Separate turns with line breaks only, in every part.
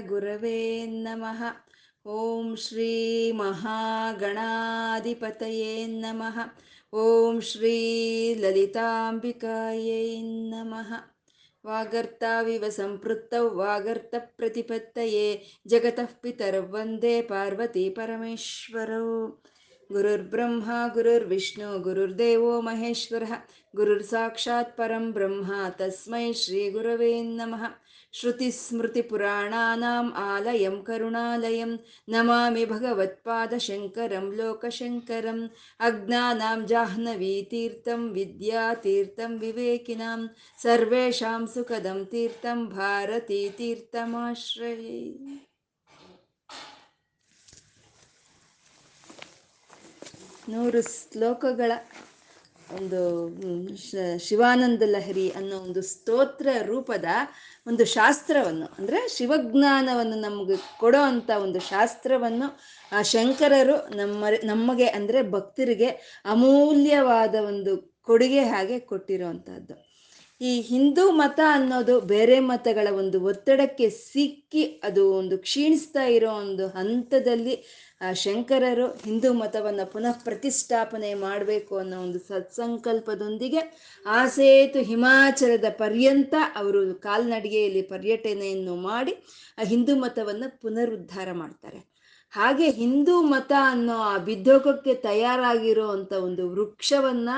ಗುರವೇ ನಮಃ. ಓಂ ಶ್ರೀ ಮಹಾಗಣಾಧಿಪತಯೇ ನಮಃ. ಓಂ ಶ್ರೀ ಲಲಿತಾಂಬಿಕಾಯೈ ನಮಃ. ವಾಗರ್ತಾವಿವ ಸಂಪೃತ್ತೌ ವಾಗರ್ತ ಪ್ರತಿಪತ್ತಯೇ. ಜಗತಃ ಪಿತರೌ, ವಂದೇ ಪಾರ್ವತಿ ಪರಮೇಶ್ವರೌ. ಗುರುರ್ಬ್ರಹ್ಮ, ಗುರುರ್ವಿಷ್ಣು, ಗುರುರ್ದೇವೋ ಮಹೇಶ್ವರಃ. ಗುರುರ್ ಸಾಕ್ಷಾತ್ ಪರಂ ಬ್ರಹ್ಮ, ತಸ್ಮೈ ಶ್ರೀ ಗುರವೇ ನಮಃ. श्रुतिस्मृतिपुराणानाम् आलयं करुणालयं नमामि भगवत्पादशङ्करं लोकशङ्करम् अज्ञानां जाह्नवीतीर्थं विद्यातीर्थं विवेकिनां सर्वेषां सुखदं तीर्थं भारतीतीर्थमाश्रये ನೂರು ಶ್ಲೋಕಗಳ ಒಂದು ಶಿವಾನಂದ ಲಹರಿ ಅನ್ನೋ ಒಂದು ಸ್ತೋತ್ರ ರೂಪದ ಒಂದು ಶಾಸ್ತ್ರವನ್ನು, ಅಂದರೆ ಶಿವಜ್ಞಾನವನ್ನು ನಮಗೆ ಕೊಡೋ ಅಂಥ ಒಂದು ಶಾಸ್ತ್ರವನ್ನು ಆ ಶಂಕರರು ನಮ್ಮ, ನಮಗೆ ಅಂದರೆ ಭಕ್ತರಿಗೆ ಅಮೂಲ್ಯವಾದ ಒಂದು ಕೊಡುಗೆ ಹಾಗೆ ಕೊಟ್ಟಿರೋವಂಥದ್ದು ಈ ಹಿಂದೂ ಮತ ಅನ್ನೋದು ಬೇರೆ ಮತಗಳ ಒಂದು ಒತ್ತಡಕ್ಕೆ ಸಿಕ್ಕಿ ಅದು ಒಂದು ಕ್ಷೀಣಿಸ್ತಾ ಇರೋ ಒಂದು ಹಂತದಲ್ಲಿ ಶಂಕರರು ಹಿಂದೂ ಮತವನ್ನು ಪುನಃ ಪ್ರತಿಷ್ಠಾಪನೆ ಮಾಡಬೇಕು ಅನ್ನೋ ಒಂದು ಸತ್ಸಂಕಲ್ಪದೊಂದಿಗೆ ಆಸೇತು ಹಿಮಾಚಲದ ಪರ್ಯಂತ ಅವರು ಕಾಲ್ನಡಿಗೆಯಲ್ಲಿ ಪರ್ಯಟನೆಯನ್ನು ಮಾಡಿ ಆ ಹಿಂದೂ ಮತವನ್ನು ಪುನರುದ್ಧಾರ ಮಾಡ್ತಾರೆ. ಹಾಗೆ ಹಿಂದೂ ಮತ ಅನ್ನೋ ಆ ಬಿದ್ದೋಗಕ್ಕೆ ತಯಾರಾಗಿರೋ ಅಂತ ಒಂದು ವೃಕ್ಷವನ್ನ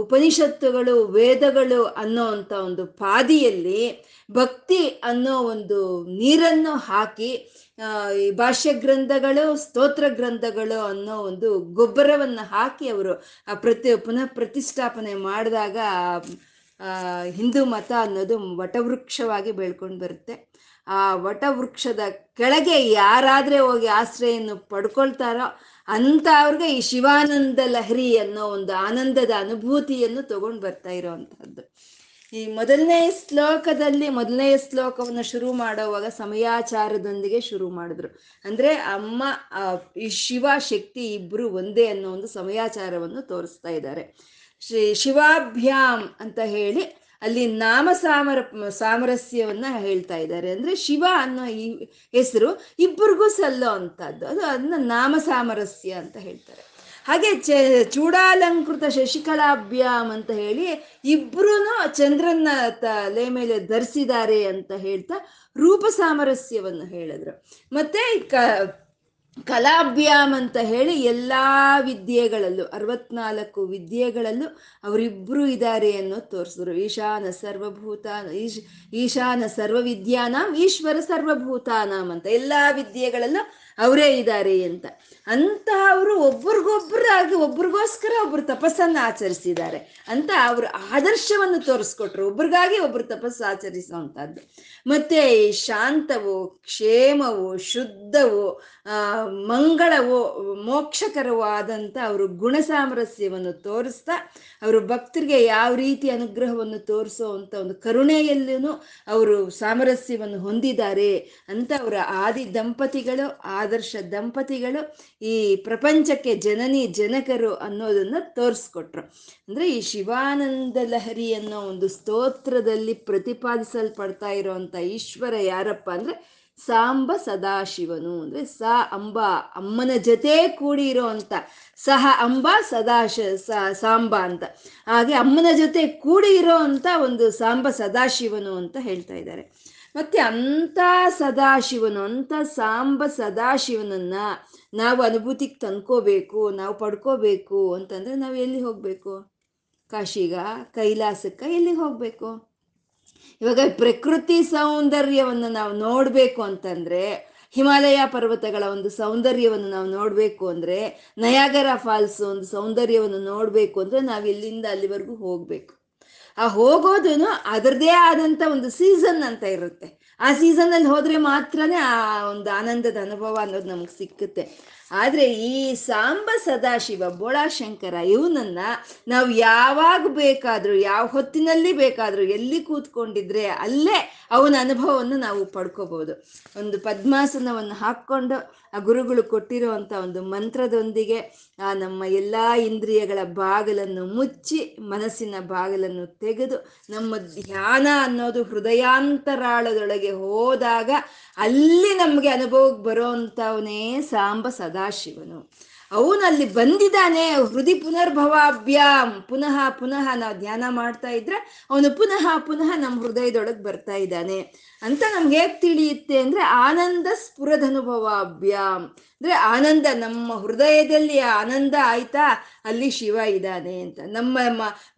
ಉಪನಿಷತ್ತುಗಳು, ವೇದಗಳು ಅನ್ನೋ ಅಂತ ಒಂದು ಪಾದಿಯಲ್ಲಿ ಭಕ್ತಿ ಅನ್ನೋ ಒಂದು ನೀರನ್ನು ಹಾಕಿ ಈ ಭಾಷ್ಯ ಗ್ರಂಥಗಳು, ಸ್ತೋತ್ರ ಗ್ರಂಥಗಳು ಅನ್ನೋ ಒಂದು ಗೊಬ್ಬರವನ್ನು ಹಾಕಿ ಅವರು, ಆ, ಪ್ರತಿ, ಪುನಃ ಪ್ರತಿಷ್ಠಾಪನೆ ಮಾಡಿದಾಗ ಹಿಂದೂ ಮತ ಅನ್ನೋದು ವಟವೃಕ್ಷವಾಗಿ ಬೆಳ್ಕೊಂಡು ಬರುತ್ತೆ. ಆ ವಟವೃಕ್ಷದ ಕೆಳಗೆ ಯಾರಾದರೆ ಹೋಗಿ ಆಶ್ರಯನ್ನು ಪಡ್ಕೊಳ್ತಾರೋ ಅಂತ ಅವ್ರಿಗೆ ಈ ಶಿವಾನಂದ ಲಹರಿ ಅನ್ನೋ ಒಂದು ಆನಂದದ ಅನುಭೂತಿಯನ್ನು ತಗೊಂಡು ಬರ್ತಾ ಇರೋವಂಥದ್ದು. ಈ ಮೊದಲನೇ ಶ್ಲೋಕದಲ್ಲಿ ಮೊದಲನೇ ಶ್ಲೋಕವನ್ನು ಶುರು ಮಾಡುವಾಗ ಸಮಯಾಚಾರದೊಂದಿಗೆ ಶುರು ಮಾಡಿದ್ರು. ಅಂದ್ರೆ ಅಮ್ಮ ಈ ಶಿವ ಶಕ್ತಿ ಇಬ್ರು ಒಂದೇ ಅನ್ನೋ ಒಂದು ಸಮಯಾಚಾರವನ್ನು ತೋರಿಸ್ತಾ ಇದ್ದಾರೆ. ಶ್ರೀ ಶಿವಾಭ್ಯಾಮ್ ಅಂತ ಹೇಳಿ ಅಲ್ಲಿ ನಾಮ ಸಾಮರ ಸಾಮರಸ್ಯವನ್ನ ಹೇಳ್ತಾ ಇದ್ದಾರೆ. ಅಂದ್ರೆ ಶಿವ ಅನ್ನೋ ಈ ಹೆಸರು ಇಬ್ಬರಿಗೂ ಸಲ್ಲೋ ಅಂತದ್ದು ಅದು ಅದನ್ನ ನಾಮ ಸಾಮರಸ್ಯ ಅಂತ ಹೇಳ್ತಾರೆ. ಹಾಗೆ ಚ ಚೂಡಾಲಂಕೃತ ಶಶಿಕಲಾಭ್ಯಾಮ್ ಅಂತ ಹೇಳಿ ಇಬ್ರು ಚಂದ್ರನ ತಲೆ ಮೇಲೆ ಧರಿಸಿದ್ದಾರೆ ಅಂತ ಹೇಳ್ತಾ ರೂಪ ಸಾಮರಸ್ಯವನ್ನು ಹೇಳಿದ್ರು. ಮತ್ತೆ ಕ ಕಲಾಭ್ಯಾಮ್ ಅಂತ ಹೇಳಿ ಎಲ್ಲ ವಿದ್ಯೆಗಳಲ್ಲೂ, ಅರವತ್ನಾಲ್ಕು ವಿದ್ಯೆಗಳಲ್ಲೂ ಅವರಿಬ್ಬರು ಇದ್ದಾರೆ ಅನ್ನೋ ತೋರಿಸಿದ್ರು. ಈಶಾನ ಸರ್ವಭೂತ, ಈಶ್, ಈಶಾನ ಸರ್ವವಿದ್ಯಾನಾಂ, ಈಶ್ವರ ಸರ್ವಭೂತಾನಾಂ ಅಂತ ಎಲ್ಲ ವಿದ್ಯೆಗಳಲ್ಲೂ ಅವರೇ ಇದ್ದಾರೆ ಅಂತ. ಅಂತ ಅವರು ಒಬ್ರಿಗೊಬ್ಬರಾಗಿ ಒಬ್ರಿಗೋಸ್ಕರ ಒಬ್ರು ತಪಸ್ಸನ್ನು ಆಚರಿಸಿದ್ದಾರೆ ಅಂತ ಅವರು ಆದರ್ಶವನ್ನು ತೋರಿಸ್ಕೊಟ್ರು. ಒಬ್ರಿಗಾಗಿ ಒಬ್ರು ತಪಸ್ಸು ಆಚರಿಸುವಂಥದ್ದು. ಮತ್ತೆ ಶಾಂತವು, ಕ್ಷೇಮವು, ಶುದ್ಧವು ಮಂಗಳವು ಮೋಕ್ಷಕರವೋ ಆದಂಥ ಅವರು ಗುಣ ಸಾಮರಸ್ಯವನ್ನು ತೋರಿಸ್ತಾ, ಅವರು ಭಕ್ತರಿಗೆ ಯಾವ ರೀತಿ ಅನುಗ್ರಹವನ್ನು ತೋರಿಸೋ ಅಂತ ಒಂದು ಕರುಣೆಯಲ್ಲೂ ಅವರು ಸಾಮರಸ್ಯವನ್ನು ಹೊಂದಿದ್ದಾರೆ ಅಂತ ಅವರ ಆದಿ ದಂಪತಿಗಳು, ಆದರ್ಶ ದಂಪತಿಗಳು ಈ ಪ್ರಪಂಚಕ್ಕೆ ಜನನಿ ಜನಕರು ಅನ್ನೋದನ್ನ ತೋರಿಸ್ಕೊಟ್ರು. ಅಂದ್ರೆ ಈ ಶಿವಾನಂದ ಲಹರಿ ಅನ್ನೋ ಒಂದು ಸ್ತೋತ್ರದಲ್ಲಿ ಪ್ರತಿಪಾದಿಸಲ್ಪಡ್ತಾ ಇರೋವಂಥ ಈಶ್ವರ ಯಾರಪ್ಪ ಅಂದ್ರೆ ಸಾಂಬ ಸದಾಶಿವನು. ಅಂದ್ರೆ ಸ, ಅಂಬ, ಅಮ್ಮನ ಜೊತೆ ಕೂಡಿ ಇರೋ ಅಂತ. ಸಹ, ಅಂಬ, ಸದಾಶ ಸಾಂಬ ಅಂತ. ಹಾಗೆ ಅಮ್ಮನ ಜೊತೆ ಕೂಡಿ ಇರೋ ಅಂತ ಒಂದು ಸಾಂಬ ಸದಾಶಿವನು ಅಂತ ಹೇಳ್ತಾ ಇದ್ದಾರೆ. ಮತ್ತೆ ಅಂಥ ಸದಾಶಿವನು ಅಂತ ಸಾಂಬ ಸದಾಶಿವನನ್ನ ನಾವು ಅನುಭೂತಿಗೆ ತಂದ್ಕೋಬೇಕು, ನಾವು ಪಡ್ಕೋಬೇಕು ಅಂತಂದ್ರೆ ನಾವು ಎಲ್ಲಿ ಹೋಗ್ಬೇಕು? ಕಾಶಿಗ, ಕೈಲಾಸಕ್ಕ ಎಲ್ಲಿಗೆ ಹೋಗ್ಬೇಕು? ಇವಾಗ ಪ್ರಕೃತಿ ಸೌಂದರ್ಯವನ್ನು ನಾವು ನೋಡಬೇಕು ಅಂತಂದ್ರೆ ಹಿಮಾಲಯ ಪರ್ವತಗಳ ಒಂದು ಸೌಂದರ್ಯವನ್ನು ನಾವು ನೋಡಬೇಕು ಅಂದ್ರೆ ನಯಾಗರ ಫಾಲ್ಸ್ ಒಂದು ಸೌಂದರ್ಯವನ್ನು ನೋಡಬೇಕು ಅಂದ್ರೆ ನಾವು ಇಲ್ಲಿಂದ ಅಲ್ಲಿವರೆಗೂ ಹೋಗ್ಬೇಕು. ಆ ಹೋಗೋದು ಅದರದೇ ಆದಂತ ಒಂದು ಸೀಸನ್ ಅಂತ ಇರುತ್ತೆ. ಆ ಸೀಸನ್ ಅಲ್ಲಿ ಹೋದ್ರೆ ಮಾತ್ರನೇ ಆ ಒಂದು ಆನಂದದ ಅನುಭವ ಅನ್ನೋದು ನಮ್ಗೆ ಸಿಕ್ಕುತ್ತೆ. ಆದ್ರೆ ಈ ಸಾಂಬ ಸದಾಶಿವ, ಬೋಳಾಶಂಕರ ಇವನನ್ನ ನಾವು ಯಾವಾಗ ಬೇಕಾದರೂ, ಯಾವ ಹೊತ್ತಿನಲ್ಲಿ ಬೇಕಾದರೂ ಎಲ್ಲಿ ಕೂತ್ಕೊಂಡಿದ್ರೆ ಅಲ್ಲೇ ಅವನ ಅನುಭವವನ್ನು ನಾವು ಪಡ್ಕೋಬಹುದು. ಒಂದು ಪದ್ಮಾಸನವನ್ನು ಹಾಕ್ಕೊಂಡು ಆ ಗುರುಗಳು ಕೊಟ್ಟಿರುವಂಥ ಒಂದು ಮಂತ್ರದೊಂದಿಗೆ ಆ ನಮ್ಮ ಎಲ್ಲ ಇಂದ್ರಿಯಗಳ ಬಾಗಿಲನ್ನು ಮುಚ್ಚಿ ಮನಸ್ಸಿನ ಬಾಗಿಲನ್ನು ತೆಗೆದು ನಮ್ಮ ಧ್ಯಾನ ಅನ್ನೋದು ಹೃದಯಾಂತರಾಳದೊಳಗೆ ಹೋದಾಗ ಅಲ್ಲಿ ನಮಗೆ ಅನುಭವಕ್ಕೆ ಬರೋವಂಥವನೇ ಸಾಂಬ ಸದಾಶಿವನು. ಅವನಲ್ಲಿ ಬಂದಿದ್ದಾನೆ ಹೃದಯ ಪುನರ್ಭವಾಭ್ಯಾಮ್. ಪುನಃ ಪುನಃ ನಾವು ಧ್ಯಾನ ಮಾಡ್ತಾ ಇದ್ರೆ ಅವನು ಪುನಃ ಪುನಃ ನಮ್ಮ ಹೃದಯದೊಳಗೆ ಬರ್ತಾ ಇದ್ದಾನೆ. ಅಂತ ನಮ್ಗೆ ಹೇಗೆ ತಿಳಿಯುತ್ತೆ ಅಂದ್ರೆ ಆನಂದ ಸ್ಫುರದನುಭವಾಭ್ಯಾಮ್. ಅಂದ್ರೆ ಆನಂದ, ನಮ್ಮ ಹೃದಯದಲ್ಲಿ ಆನಂದ ಆಯ್ತಾ, ಅಲ್ಲಿ ಶಿವ ಇದ್ದಾನೆ ಅಂತ. ನಮ್ಮ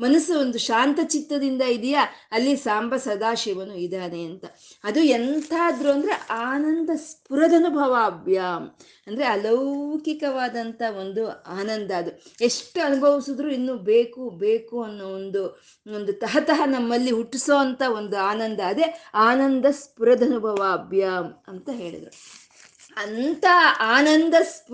ಮನಸ್ಸು ಒಂದು ಶಾಂತ ಚಿತ್ತದಿಂದ ಇದೆಯಾ, ಅಲ್ಲಿ ಸಾಂಬ ಸದಾಶಿವನು ಇದ್ದಾನೆ ಅಂತ. ಅದು ಎಂಥಾದ್ರು ಅಂದ್ರೆ ಆನಂದ ಸ್ಫುರದನುಭವಾಭ್ಯಾಮ್. ಅಂದ್ರೆ ಅಲೌಕಿಕವಾದಂಥ ಒಂದು ಆನಂದ ಅದು. ಎಷ್ಟು ಅನುಭವಿಸಿದ್ರು ಇನ್ನು ಬೇಕು ಬೇಕು ಅನ್ನೋ ಒಂದು ಒಂದು ತಹತಃ ನಮ್ಮಲ್ಲಿ ಹುಟ್ಟಿಸೋ ಅಂತ ಒಂದು ಆನಂದ ಅದೇ ಆನಂದ ಸ್ಫುರದನುಭವಾಭ್ಯಾಮ್ ಅಂತ ಹೇಳಿದರು. ಅಂತ ಆನಂದ ಸ್ಪ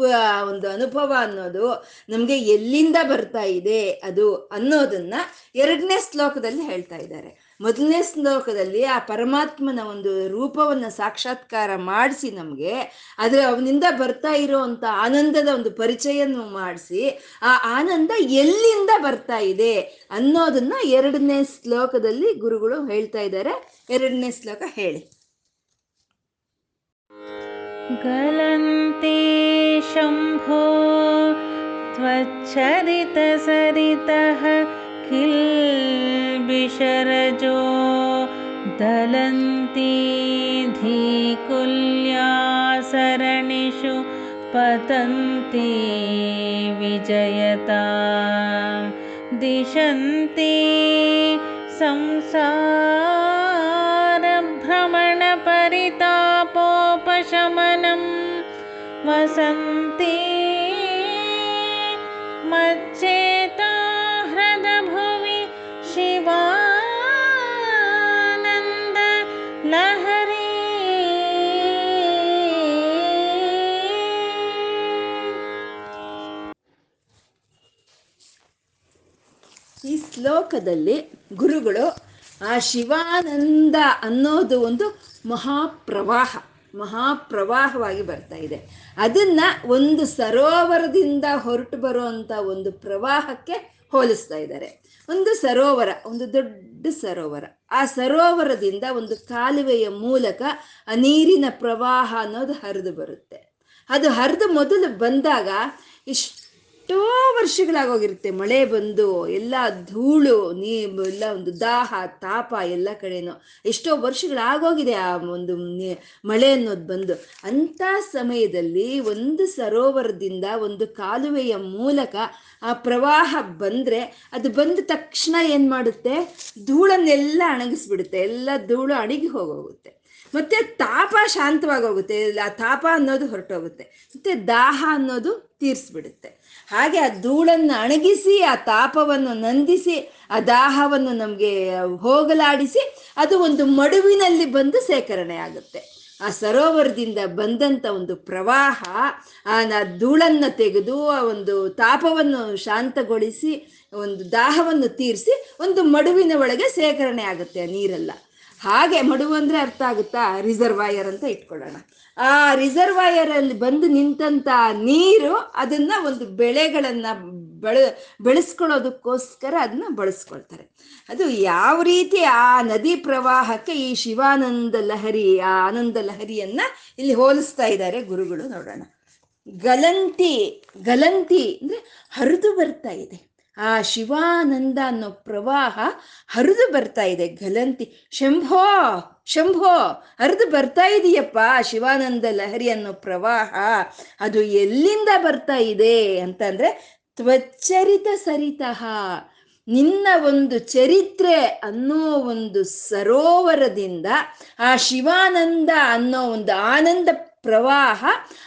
ಒಂದು ಅನುಭವ ಅನ್ನೋದು ನಮಗೆ ಎಲ್ಲಿಂದ ಬರ್ತಾ ಇದೆ ಅದು ಅನ್ನೋದನ್ನ ಎರಡನೇ ಶ್ಲೋಕದಲ್ಲಿ ಹೇಳ್ತಾ ಇದ್ದಾರೆ. ಮೊದಲನೇ ಶ್ಲೋಕದಲ್ಲಿ ಆ ಪರಮಾತ್ಮನ ಒಂದು ರೂಪವನ್ನು ಸಾಕ್ಷಾತ್ಕಾರ ಮಾಡಿಸಿ ನಮಗೆ, ಅದು ಅವನಿಂದ ಬರ್ತಾ ಇರೋವಂಥ ಆನಂದದ ಒಂದು ಪರಿಚಯವನ್ನು ಮಾಡಿಸಿ, ಆ ಆನಂದ ಎಲ್ಲಿಂದ ಬರ್ತಾ ಇದೆ ಅನ್ನೋದನ್ನ ಎರಡನೇ ಶ್ಲೋಕದಲ್ಲಿ ಗುರುಗಳು ಹೇಳ್ತಾ ಇದ್ದಾರೆ. ಎರಡನೇ ಶ್ಲೋಕ ಹೇಳಿ
गलन्ते शम्भो त्वच्छरितसरितः किल्बिषरजो दलन्ती धीकुल्यासरणिषु पतन्ति विजयता दिशन्ति संसारभ्रमणपरितापोपशमनं वसन्ति मच्चेता हृदभुवि शिवानन्द लहरी
ಈ ಶ್ಲೋಕದಲ್ಲಿ ಗುರುಗಳು ಆ ಶಿವಾನಂದ ಅನ್ನೋದು ಒಂದು ಮಹಾಪ್ರವಾಹ ಮಹಾಪ್ರವಾಹವಾಗಿ ಬರ್ತಾ ಇದೆ. ಅದನ್ನ ಒಂದು ಸರೋವರದಿಂದ ಹೊರಟು ಬರುವಂತ ಒಂದು ಪ್ರವಾಹಕ್ಕೆ ಹೋಲಿಸ್ತಾ ಇದ್ದಾರೆ. ಒಂದು ಸರೋವರ, ಒಂದು ದೊಡ್ಡ ಸರೋವರ. ಆ ಸರೋವರದಿಂದ ಒಂದು ಕಾಲುವೆಯ ಮೂಲಕ ಆ ನೀರಿನ ಪ್ರವಾಹ ಅನ್ನೋದು ಹರಿದು ಬರುತ್ತೆ. ಅದು ಹರಿದು ಮೊದಲು ಬಂದಾಗ ಇಷ್ಟು ಎಷ್ಟೋ ವರ್ಷಗಳಾಗೋಗಿರುತ್ತೆ. ಮಳೆ ಬಂದು, ಎಲ್ಲ ಧೂಳು, ನೀ ಎಲ್ಲ ಒಂದು ದಾಹ, ತಾಪ ಎಲ್ಲ ಕಡೆನೂ. ಎಷ್ಟೋ ವರ್ಷಗಳಾಗೋಗಿದೆ ಆ ಒಂದು ಮಳೆ ಅನ್ನೋದು ಬಂದು. ಅಂಥ ಸಮಯದಲ್ಲಿ ಒಂದು ಸರೋವರದಿಂದ ಒಂದು ಕಾಲುವೆಯ ಮೂಲಕ ಆ ಪ್ರವಾಹ ಬಂದರೆ, ಅದು ಬಂದ ತಕ್ಷಣ ಏನು ಮಾಡುತ್ತೆ ಧೂಳನ್ನೆಲ್ಲ ಅಣಗಿಸ್ಬಿಡುತ್ತೆ. ಎಲ್ಲ ಧೂಳು ಅಣಗಿ ಹೋಗೋಗುತ್ತೆ. ಮತ್ತೆ ತಾಪ ಶಾಂತವಾಗೋಗುತ್ತೆ. ಆ ತಾಪ ಅನ್ನೋದು ಹೊರಟೋಗುತ್ತೆ. ಮತ್ತೆ ದಾಹ ಅನ್ನೋದು ತೀರಿಸ್ಬಿಡುತ್ತೆ. ಹಾಗೆ ಆ ಧೂಳನ್ನು ಅಣಗಿಸಿ, ಆ ತಾಪವನ್ನು ನಂದಿಸಿ, ಆ ದಾಹವನ್ನು ನಮಗೆ ಹೋಗಲಾಡಿಸಿ, ಅದು ಒಂದು ಮಡುವಿನಲ್ಲಿ ಬಂದು ಸೇಕರಣೆ ಆಗುತ್ತೆ. ಆ ಸರೋವರದಿಂದ ಬಂದಂಥ ಒಂದು ಪ್ರವಾಹ, ಆ ಧೂಳನ್ನು ತೆಗೆದು, ಆ ಒಂದು ತಾಪವನ್ನು ಶಾಂತಗೊಳಿಸಿ, ಒಂದು ದಾಹವನ್ನು ತೀರಿಸಿ, ಒಂದು ಮಡುವಿನ ಒಳಗೆ ಸೇಕರಣೆ ಆಗುತ್ತೆ ಆ ನೀರೆಲ್ಲ. ಹಾಗೆ ಮಡುವು ಅಂದರೆ ಅರ್ಥ ಆಗುತ್ತಾ? ರಿಸರ್ವಾಯರ್ ಅಂತ ಇಟ್ಕೊಳ್ಳೋಣ. ಆ ರಿಸರ್ವಾಯರ್ ಅಲ್ಲಿ ಬಂದು ನಿಂತಂತ ನೀರು ಅದನ್ನ ಒಂದು ಬೆಳೆಗಳನ್ನ ಬೆಳ, ಬೆಳೆಸ್ಕೊಳ್ಳೋದಕ್ಕೋಸ್ಕರ ಅದನ್ನ ಬಳಸ್ಕೊಳ್ತಾರೆ. ಅದು ಯಾವ ರೀತಿ ಆ ನದಿ ಪ್ರವಾಹಕ್ಕೆ ಈ ಶಿವಾನಂದ ಲಹರಿ, ಆ ಆನಂದ ಲಹರಿಯನ್ನ ಇಲ್ಲಿ ಹೋಲಿಸ್ತಾ ಇದ್ದಾರೆ ಗುರುಗಳು ನೋಡೋಣ. ಗಲಂತಿ ಗಲಂತಿ ಅಂದ್ರೆ ಹರಿದು ಬರ್ತಾ ಇದೆ. ಆ ಶಿವಾನಂದ ಅನ್ನೋ ಪ್ರವಾಹ ಹರಿದು ಬರ್ತಾ ಇದೆ. ಗಲಂತಿ, ಶಂಭೋ ಶಂಭೋ, ಹರಿದು ಬರ್ತಾ ಇದೆಯಪ್ಪ ಶಿವಾನಂದ ಲಹರಿ ಅನ್ನೋ ಪ್ರವಾಹ. ಅದು ಎಲ್ಲಿಂದ ಬರ್ತಾ ಇದೆ ಅಂತಂದ್ರೆ ತ್ವಚ್ಚರಿತ ಸರಿತಃ. ನಿನ್ನ ಒಂದು ಚರಿತ್ರೆ ಅನ್ನೋ ಒಂದು ಸರೋವರದಿಂದ ಆ ಶಿವಾನಂದ ಅನ್ನೋ ಒಂದು ಆನಂದ ಪ್ರವಾಹ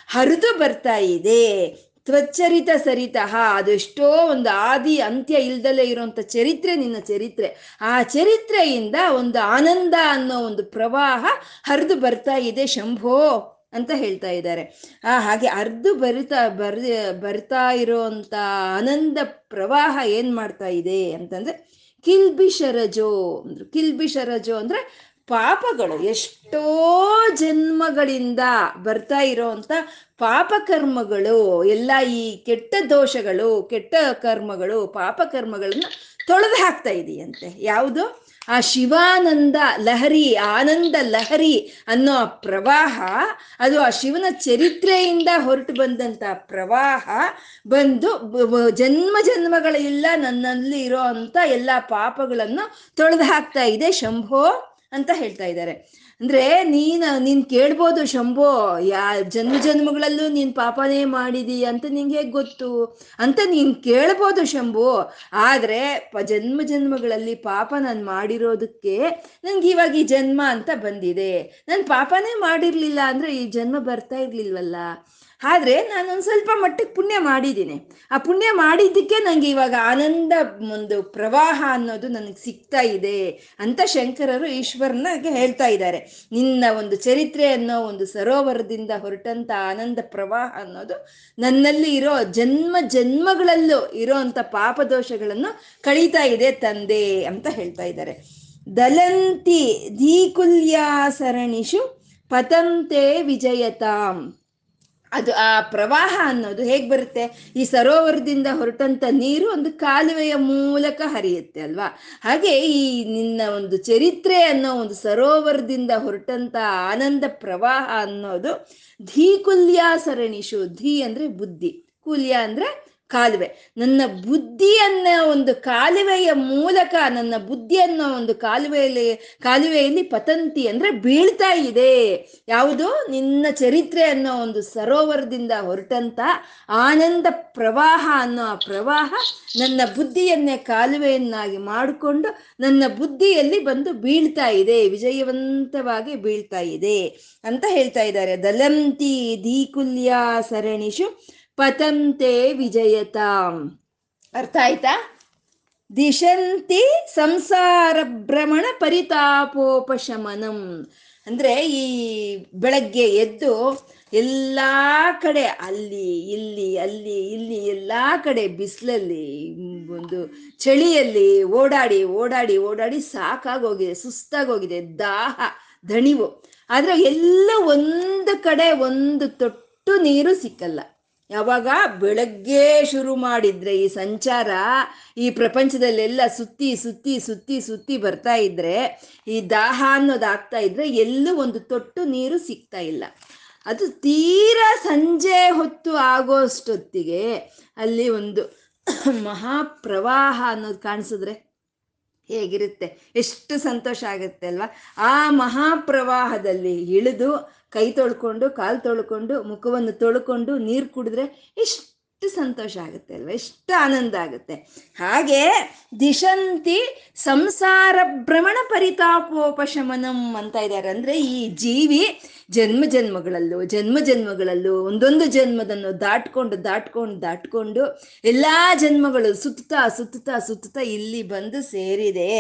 ಹರಿದು ಬರ್ತಾ ಇದೆ. ತ್ವಚ್ಚರಿತ ಸರಿತಃ. ಅದೆಷ್ಟೋ ಒಂದು ಆದಿ ಅಂತ್ಯ ಇಲ್ದಲೇ ಇರುವಂತ ಚರಿತ್ರೆ ನಿನ್ನ ಚರಿತ್ರೆ. ಆ ಚರಿತ್ರೆಯಿಂದ ಒಂದು ಆನಂದ ಅನ್ನೋ ಒಂದು ಪ್ರವಾಹ ಹರಿದು ಬರ್ತಾ ಇದೆ ಶಂಭೋ ಅಂತ ಹೇಳ್ತಾ ಇದ್ದಾರೆ. ಆ, ಹಾಗೆ ಅರ್ದು ಬರಿತಾ, ಬರ್, ಬರ್ತಾ ಇರೋಂಥ ಆನಂದ ಪ್ರವಾಹ ಏನ್ ಮಾಡ್ತಾ ಇದೆ ಅಂತಂದ್ರೆ ಕಿಲ್ಬಿಷರಜೋ ಅಂದ್ರು. ಕಿಲ್ಬಿಷರಜೋ ಅಂದ್ರೆ ಪಾಪಗಳು ಎಷ್ಟೋ ಜನ್ಮಗಳಿಂದ ಬರ್ತಾ ಇರೋಂಥ ಪಾಪಕರ್ಮಗಳು, ಎಲ್ಲ ಈ ಕೆಟ್ಟ ದೋಷಗಳು, ಕೆಟ್ಟ ಕರ್ಮಗಳು, ಪಾಪಕರ್ಮಗಳನ್ನು ತೊಳೆದು ಹಾಕ್ತಾ ಇದೆಯಂತೆ. ಯಾವುದು? ಆ ಶಿವಾನಂದ ಲಹರಿ, ಆನಂದ ಲಹರಿ ಅನ್ನೋ ಪ್ರವಾಹ, ಅದು ಆ ಶಿವನ ಚರಿತ್ರೆಯಿಂದ ಹೊರಟು ಬಂದಂತ ಪ್ರವಾಹ, ಬಂದು ಜನ್ಮ ಜನ್ಮಗಳೆಲ್ಲ ನನ್ನಲ್ಲಿ ಇರೋ ಅಂಥ ಎಲ್ಲ ಪಾಪಗಳನ್ನು ತೊಳೆದು ಹಾಕ್ತಾ ಇದೆ ಶಂಭೋ. ಅಂತ ಹೇಳ್ತಾ ಇದ್ದಾರೆ. ಅಂದ್ರೆ ನೀನ್ ನೀನ್ ಕೇಳ್ಬೋದು ಶಂಭೋ, ಯಾ, ಜನ್ಮ ಜನ್ಮಗಳಲ್ಲೂ ನೀನ್ ಪಾಪನೇ ಮಾಡಿದೀಯ ಅಂತ ನಿಂಗೆ ಗೊತ್ತು. ಅಂತ ನೀನ್ ಕೇಳ್ಬೋದು ಶಂಭು. ಆದ್ರೆ ಪ, ಜನ್ಮ ಜನ್ಮಗಳಲ್ಲಿ ಪಾಪ ನಾನು ಮಾಡಿರೋದಕ್ಕೆ ನನ್ಗೆ ಇವಾಗ ಈ ಜನ್ಮ ಅಂತ ಬಂದಿದೆ. ನಾನು ಪಾಪನೇ ಮಾಡಿರ್ಲಿಲ್ಲ ಅಂದ್ರೆ ಈ ಜನ್ಮ ಬರ್ತಾ ಇರ್ಲಿಲ್ವಲ್ಲ? ಆದ್ರೆ ನಾನು ಒಂದ್ ಸ್ವಲ್ಪ ಮಟ್ಟಿಗೆ ಪುಣ್ಯ ಮಾಡಿದ್ದೀನಿ. ಆ ಪುಣ್ಯ ಮಾಡಿದ್ದಕ್ಕೆ ನನಗೆ ಇವಾಗ ಆನಂದ ಒಂದು ಪ್ರವಾಹ ಅನ್ನೋದು ನನಗೆ ಸಿಗ್ತಾ ಇದೆ ಅಂತ ಶಂಕರರು ಈಶ್ವರನಾಗೆ ಹೇಳ್ತಾ ಇದ್ದಾರೆ. ನಿನ್ನ ಒಂದು ಚರಿತ್ರೆ ಅನ್ನೋ ಒಂದು ಸರೋವರದಿಂದ ಹೊರಟಂತ ಆನಂದ ಪ್ರವಾಹ ಅನ್ನೋದು ನನ್ನಲ್ಲಿ ಇರೋ ಜನ್ಮ ಜನ್ಮಗಳಲ್ಲೂ ಇರೋ ಅಂತ ಪಾಪದೋಷಗಳನ್ನು ಕಳೀತಾ ಇದೆ ತಂದೆ ಅಂತ ಹೇಳ್ತಾ ಇದ್ದಾರೆ. ದಲಂತಿ ದೀಕುಲ್ಯಾ ಸರಣಿಷು ಪತಂತೆ ವಿಜಯತಾಂ. ಅದು ಆ ಪ್ರವಾಹ ಅನ್ನೋದು ಹೇಗ್ ಬರುತ್ತೆ? ಈ ಸರೋವರದಿಂದ ಹೊರಟಂತ ನೀರು ಒಂದು ಕಾಲುವೆಯ ಮೂಲಕ ಹರಿಯುತ್ತೆ ಅಲ್ವಾ? ಹಾಗೆ ಈ ನಿನ್ನ ಒಂದು ಚರಿತ್ರೆ ಅನ್ನೋ ಒಂದು ಸರೋವರದಿಂದ ಹೊರಟಂತ ಆನಂದ ಪ್ರವಾಹ ಅನ್ನೋದು ಧೀ ಕುಲ್ಯಾ ಸರಣಿಶು ಧೀ ಅಂದ್ರೆ ಬುದ್ಧಿ. ಕುಲ್ಯ ಅಂದ್ರೆ ಕಾಲುವೆ. ನನ್ನ ಬುದ್ಧಿಯನ್ನ ಒಂದು ಕಾಲುವೆಯ ಮೂಲಕ, ನನ್ನ ಬುದ್ಧಿ ಅನ್ನೋ ಒಂದು ಕಾಲುವೆಯಲ್ಲಿ ಕಾಲುವೆಯಲ್ಲಿ ಪತಂತಿ ಅಂದ್ರೆ ಬೀಳ್ತಾ ಇದೆ. ಯಾವುದು? ನಿನ್ನ ಚರಿತ್ರೆ ಅನ್ನೋ ಒಂದು ಸರೋವರದಿಂದ ಹೊರಟಂತ ಆನಂದ ಪ್ರವಾಹ ಅನ್ನೋ ಆ ಪ್ರವಾಹ ನನ್ನ ಬುದ್ಧಿಯನ್ನೇ ಕಾಲುವೆಯನ್ನಾಗಿ ಮಾಡಿಕೊಂಡು ನನ್ನ ಬುದ್ಧಿಯಲ್ಲಿ ಬಂದು ಬೀಳ್ತಾ ಇದೆ, ವಿಜಯವಂತವಾಗಿ ಬೀಳ್ತಾ ಇದೆ ಅಂತ ಹೇಳ್ತಾ ಇದ್ದಾರೆ. ದಲಂತಿ ದೀಕುಲ್ಯ ಸರಣಿಷು ಪತಂತೆ ವಿಜಯತಾಂ. ಅರ್ಥ ಆಯ್ತಾ? ದಿಶಂತಿ ಸಂಸಾರ ಭ್ರಮಣ ಪರಿತಾಪೋಪಶಮನಂ. ಅಂದ್ರೆ ಈ ಬೆಳಗ್ಗೆ ಎದ್ದು ಎಲ್ಲಾ ಕಡೆ ಅಲ್ಲಿ, ಇಲ್ಲಿ ಅಲ್ಲಿ, ಇಲ್ಲಿ ಎಲ್ಲಾ ಕಡೆ ಬಿಸಿಲಲ್ಲಿ, ಒಂದು ಚಳಿಯಲ್ಲಿ ಓಡಾಡಿ ಓಡಾಡಿ ಓಡಾಡಿ ಸಾಕಾಗೋಗಿದೆ, ಸುಸ್ತಾಗೋಗಿದೆ, ದಾಹ, ದಣಿವು. ಆದ್ರೆ ಎಲ್ಲ ಒಂದು ಕಡೆ ಒಂದು ತೊಟ್ಟು ನೀರು ಸಿಕ್ಕಲ್ಲ. ಯಾವಾಗ ಬೆಳಗ್ಗೆ ಶುರು ಮಾಡಿದ್ರೆ ಈ ಸಂಚಾರ, ಈ ಪ್ರಪಂಚದಲ್ಲೆಲ್ಲ ಸುತ್ತಿ ಸುತ್ತಿ ಸುತ್ತಿ ಸುತ್ತಿ ಬರ್ತಾ ಇದ್ರೆ, ಈ ದಾಹ ಅನ್ನೋದು ಆಗ್ತಾ ಇದ್ರೆ ಎಲ್ಲೂ ಒಂದು ತೊಟ್ಟು ನೀರು ಸಿಗ್ತಾ ಇಲ್ಲ. ಅದು ತೀರಾ ಸಂಜೆ ಹೊತ್ತು ಆಗೋಷ್ಟೊತ್ತಿಗೆ ಅಲ್ಲಿ ಒಂದು ಮಹಾಪ್ರವಾಹ ಅನ್ನೋದು ಕಾಣಿಸಿದ್ರೆ ಹೇಗಿರುತ್ತೆ? ಎಷ್ಟು ಸಂತೋಷ ಆಗುತ್ತೆ ಅಲ್ವಾ? ಆ ಮಹಾಪ್ರವಾಹದಲ್ಲಿ ಇಳಿದು ಕೈ ತೊಳ್ಕೊಂಡು ಕಾಲು ತೊಳ್ಕೊಂಡು ಮುಖವನ್ನು ತೊಳ್ಕೊಂಡು ನೀರು ಕುಡಿದ್ರೆ ಎಷ್ಟು ಸಂತೋಷ ಆಗುತ್ತೆ ಅಲ್ವಾ? ಎಷ್ಟು ಆನಂದ ಆಗುತ್ತೆ. ಹಾಗೆ ದಿಶಂತಿ ಸಂಸಾರ ಭ್ರಮಣ ಪರಿತಾಪೋಪಶಮನಂ ಅಂತ ಇದ್ದಾರೆ. ಅಂದ್ರೆ ಈ ಜೀವಿ ಜನ್ಮ ಜನ್ಮಗಳಲ್ಲೂ ಜನ್ಮ ಜನ್ಮಗಳಲ್ಲೂ, ಒಂದೊಂದು ಜನ್ಮದನ್ನು ದಾಟ್ಕೊಂಡು ದಾಟ್ಕೊಂಡು ದಾಟ್ಕೊಂಡು ಎಲ್ಲಾ ಜನ್ಮಗಳು ಸುತ್ತಾ ಸುತ್ತಾ ಸುತ್ತುತ್ತಾ ಇಲ್ಲಿ ಬಂದು ಸೇರಿದೆ.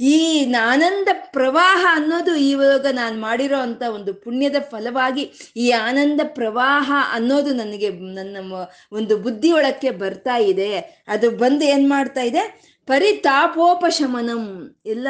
ಈ ಆನಂದ ಪ್ರವಾಹ ಅನ್ನೋದು ಇವಾಗ ನಾನು ಮಾಡಿರೋ ಅಂತ ಒಂದು ಪುಣ್ಯದ ಫಲವಾಗಿ ಈ ಆನಂದ ಪ್ರವಾಹ ಅನ್ನೋದು ನನಗೆ, ನನ್ನ ಒಂದು ಬುದ್ಧಿಯೊಳಕ್ಕೆ ಬರ್ತಾ ಇದೆ. ಅದು ಬಂದು ಏನ್ ಮಾಡ್ತಾ ಇದೆ? ಪರಿತಾಪೋಪಶಮನಂ. ಎಲ್ಲ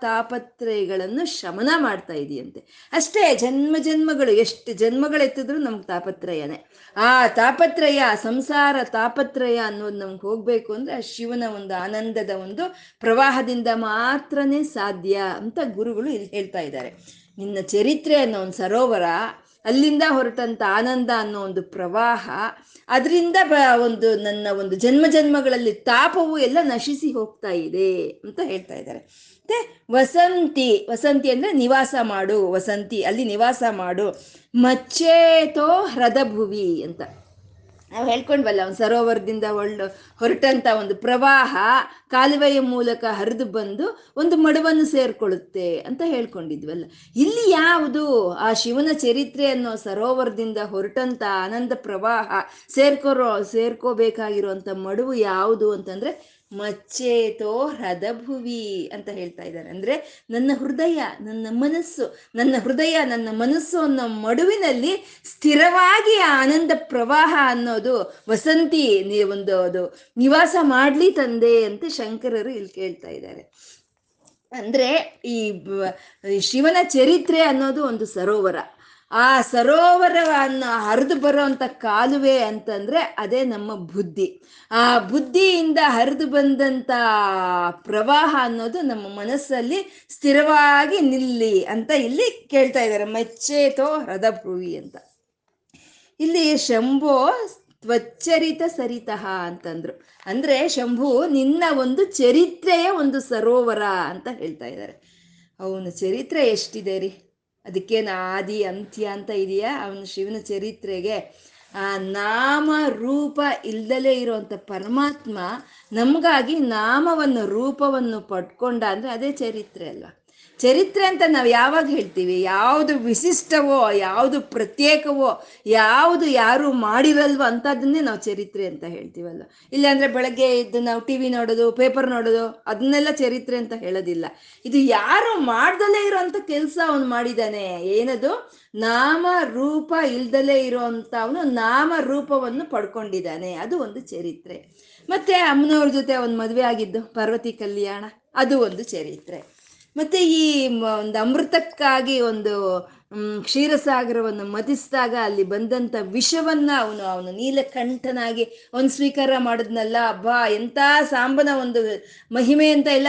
ತಾಪತ್ರಯಗಳನ್ನು ಶಮನ ಮಾಡ್ತಾ ಇದೆಯಂತೆ. ಅಷ್ಟೇ ಜನ್ಮ ಜನ್ಮಗಳು, ಎಷ್ಟು ಜನ್ಮಗಳೆತ್ತಿದ್ರು ನಮ್ಗೆ ತಾಪತ್ರಯನೇ. ಆ ತಾಪತ್ರಯ, ಸಂಸಾರ ತಾಪತ್ರಯ ಅನ್ನೋದು ನಮ್ಗೆ ಹೋಗ್ಬೇಕು ಅಂದ್ರೆ ಆ ಶಿವನ ಒಂದು ಆನಂದದ ಒಂದು ಪ್ರವಾಹದಿಂದ ಮಾತ್ರನೇ ಸಾಧ್ಯ ಅಂತ ಗುರುಗಳು ಇಲ್ಲಿ ಹೇಳ್ತಾ ಇದ್ದಾರೆ. ನಿನ್ನ ಚರಿತ್ರೆ ಅನ್ನೋ ಒಂದು ಸರೋವರ ಅಲ್ಲಿಂದ ಹೊರಟಂತ ಆನಂದ ಅನ್ನೋ ಒಂದು ಪ್ರವಾಹ, ಅದರಿಂದ ಒಂದು ನನ್ನ ಒಂದು ಜನ್ಮ ಜನ್ಮಗಳಲ್ಲಿ ತಾಪವು ಎಲ್ಲ ನಶಿಸಿ ಹೋಗ್ತಾ ಇದೆ ಅಂತ ಹೇಳ್ತಾ ಇದ್ದಾರೆ. ಮತ್ತೆ ವಸಂತಿ ವಸಂತಿ ಅಂದ್ರೆ ನಿವಾಸ ಮಾಡು, ವಸಂತಿ ಅಲ್ಲಿ ನಿವಾಸ ಮಾಡು ಮಚ್ಚೇತೋ ಹೃದಭುವಿ ಅಂತ. ನಾವು ಹೇಳ್ಕೊಂಡ್ವಲ್ಲ ಒಂದು ಸರೋವರದಿಂದ ಒಳ್ಳೆ ಹೊರಟಂತ ಒಂದು ಪ್ರವಾಹ ಕಾಲುವೆಯ ಮೂಲಕ ಹರಿದು ಬಂದು ಒಂದು ಮಡುವನ್ನು ಸೇರ್ಕೊಳ್ಳುತ್ತೆ ಅಂತ ಹೇಳ್ಕೊಂಡಿದ್ವಲ್ಲ. ಇಲ್ಲಿ ಯಾವುದು ಆ ಶಿವನ ಚರಿತ್ರೆ ಅನ್ನೋ ಸರೋವರದಿಂದ ಹೊರಟಂತ ಆನಂದ ಪ್ರವಾಹ ಸೇರ್ಕೊರೋ, ಸೇರ್ಕೋಬೇಕಾಗಿರುವಂತ ಮಡುವು ಯಾವುದು ಅಂತಂದ್ರೆ ಮಚ್ಚೇತೋ ಹೃದಭುವಿ ಅಂತ ಹೇಳ್ತಾ ಇದ್ದಾರೆ. ಅಂದ್ರೆ ನನ್ನ ಹೃದಯ, ನನ್ನ ಮನಸ್ಸು, ನನ್ನ ಹೃದಯ, ನನ್ನ ಮನಸ್ಸು ಅನ್ನೋ ಮಡುವಿನಲ್ಲಿ ಸ್ಥಿರವಾಗಿ ಆನಂದ ಪ್ರವಾಹ ಅನ್ನೋದು ವಸಂತಿ ಒಂದು ಅದು ನಿವಾಸ ಮಾಡ್ಲಿ ತಂದೆ ಅಂತ ಶಂಕರರು ಇಲ್ಲಿ ಕೇಳ್ತಾ ಇದ್ದಾರೆ. ಅಂದ್ರೆ ಈ ಶಿವನ ಚರಿತ್ರೆ ಅನ್ನೋದು ಒಂದು ಸರೋವರ. ಆ ಸರೋವರವನ್ನು ಹರಿದು ಬರೋಂಥ ಕಾಲುವೆ ಅಂತಂದ್ರೆ ಅದೇ ನಮ್ಮ ಬುದ್ಧಿ. ಆ ಬುದ್ಧಿಯಿಂದ ಹರಿದು ಬಂದಂಥ ಪ್ರವಾಹ ಅನ್ನೋದು ನಮ್ಮ ಮನಸ್ಸಲ್ಲಿ ಸ್ಥಿರವಾಗಿ ನಿಲ್ಲಿ ಅಂತ ಇಲ್ಲಿ ಕೇಳ್ತಾ ಇದ್ದಾರೆ. ಮೆಚ್ಚೇತೋ ಹೃದಭ್ರುವಿ ಅಂತ. ಇಲ್ಲಿ ಶಂಭೋ ತ್ವಚ್ಚರಿತ ಸರಿತಃ ಅಂತಂದ್ರು. ಅಂದ್ರೆ ಶಂಭು ನಿನ್ನ ಒಂದು ಚರಿತ್ರೆಯ ಒಂದು ಸರೋವರ ಅಂತ ಹೇಳ್ತಾ ಇದ್ದಾರೆ. ಅವನ ಚರಿತ್ರೆ ಎಷ್ಟಿದೆ ರೀ? ಅದಕ್ಕೇನು ಆದಿ, ಅಂತ್ಯ ಅಂತ ಇದೆಯಾ? ಅವನ ಶಿವನ ಚರಿತ್ರೆಗೆ. ಆ ನಾಮ ರೂಪ ಇಲ್ದಲೇ ಇರುವಂಥ ಪರಮಾತ್ಮ ನಮಗಾಗಿ ನಾಮವನ್ನು, ರೂಪವನ್ನು ಪಡ್ಕೊಂಡ ಅಂದರೆ ಅದೇ ಚರಿತ್ರೆ ಅಲ್ವಾ? ಚರಿತ್ರೆ ಅಂತ ನಾವು ಯಾವಾಗ ಹೇಳ್ತೀವಿ? ಯಾವುದು ವಿಶಿಷ್ಟವೋ, ಯಾವುದು ಪ್ರತ್ಯೇಕವೋ, ಯಾವುದು ಯಾರು ಮಾಡಿರಲ್ವೋ ಅಂಥದ್ದನ್ನೇ ನಾವು ಚರಿತ್ರೆ ಅಂತ ಹೇಳ್ತೀವಲ್ವ? ಇಲ್ಲಾಂದ್ರೆ ಬೆಳಗ್ಗೆ ಎದ್ದು ನಾವು ಟಿ ವಿ ನೋಡೋದು, ಪೇಪರ್ ನೋಡೋದು, ಅದನ್ನೆಲ್ಲ ಚರಿತ್ರೆ ಅಂತ ಹೇಳೋದಿಲ್ಲ. ಇದು ಯಾರು ಮಾಡ್ದಲೇ ಇರೋವಂಥ ಕೆಲಸ ಅವನು ಮಾಡಿದಾನೆ. ಏನದು? ನಾಮ ರೂಪ ಇಲ್ದಲೇ ಇರೋವಂಥ ಅವನು ನಾಮ ರೂಪವನ್ನು ಪಡ್ಕೊಂಡಿದ್ದಾನೆ ಅದು ಒಂದು ಚರಿತ್ರೆ. ಮತ್ತೆ ಅಮ್ಮನವ್ರ ಜೊತೆ ಅವನು ಮದುವೆ ಆಗಿದ್ದು ಪಾರ್ವತಿ ಕಲ್ಯಾಣ. ಅದು ಒಂದು ಚರಿತ್ರೆ. ಮತ್ತೆ ಈ ಒಂದು ಅಮೃತಕ್ಕಾಗಿ ಒಂದು ಕ್ಷೀರಸಾಗರವನ್ನು ಮತಿಸಿದಾಗ ಅಲ್ಲಿ ಬಂದಂತ ವಿಷವನ್ನ ಅವನು ಅವನು ನೀಲಕಂಠನಾಗಿ ಅವನು ಸ್ವೀಕಾರ ಮಾಡಿದ್ನಲ್ಲ ಅಬ್ಬಾ ಎಂತ ಸಾಂಬನ ಒಂದು ಮಹಿಮೆ ಅಂತ ಎಲ್ಲ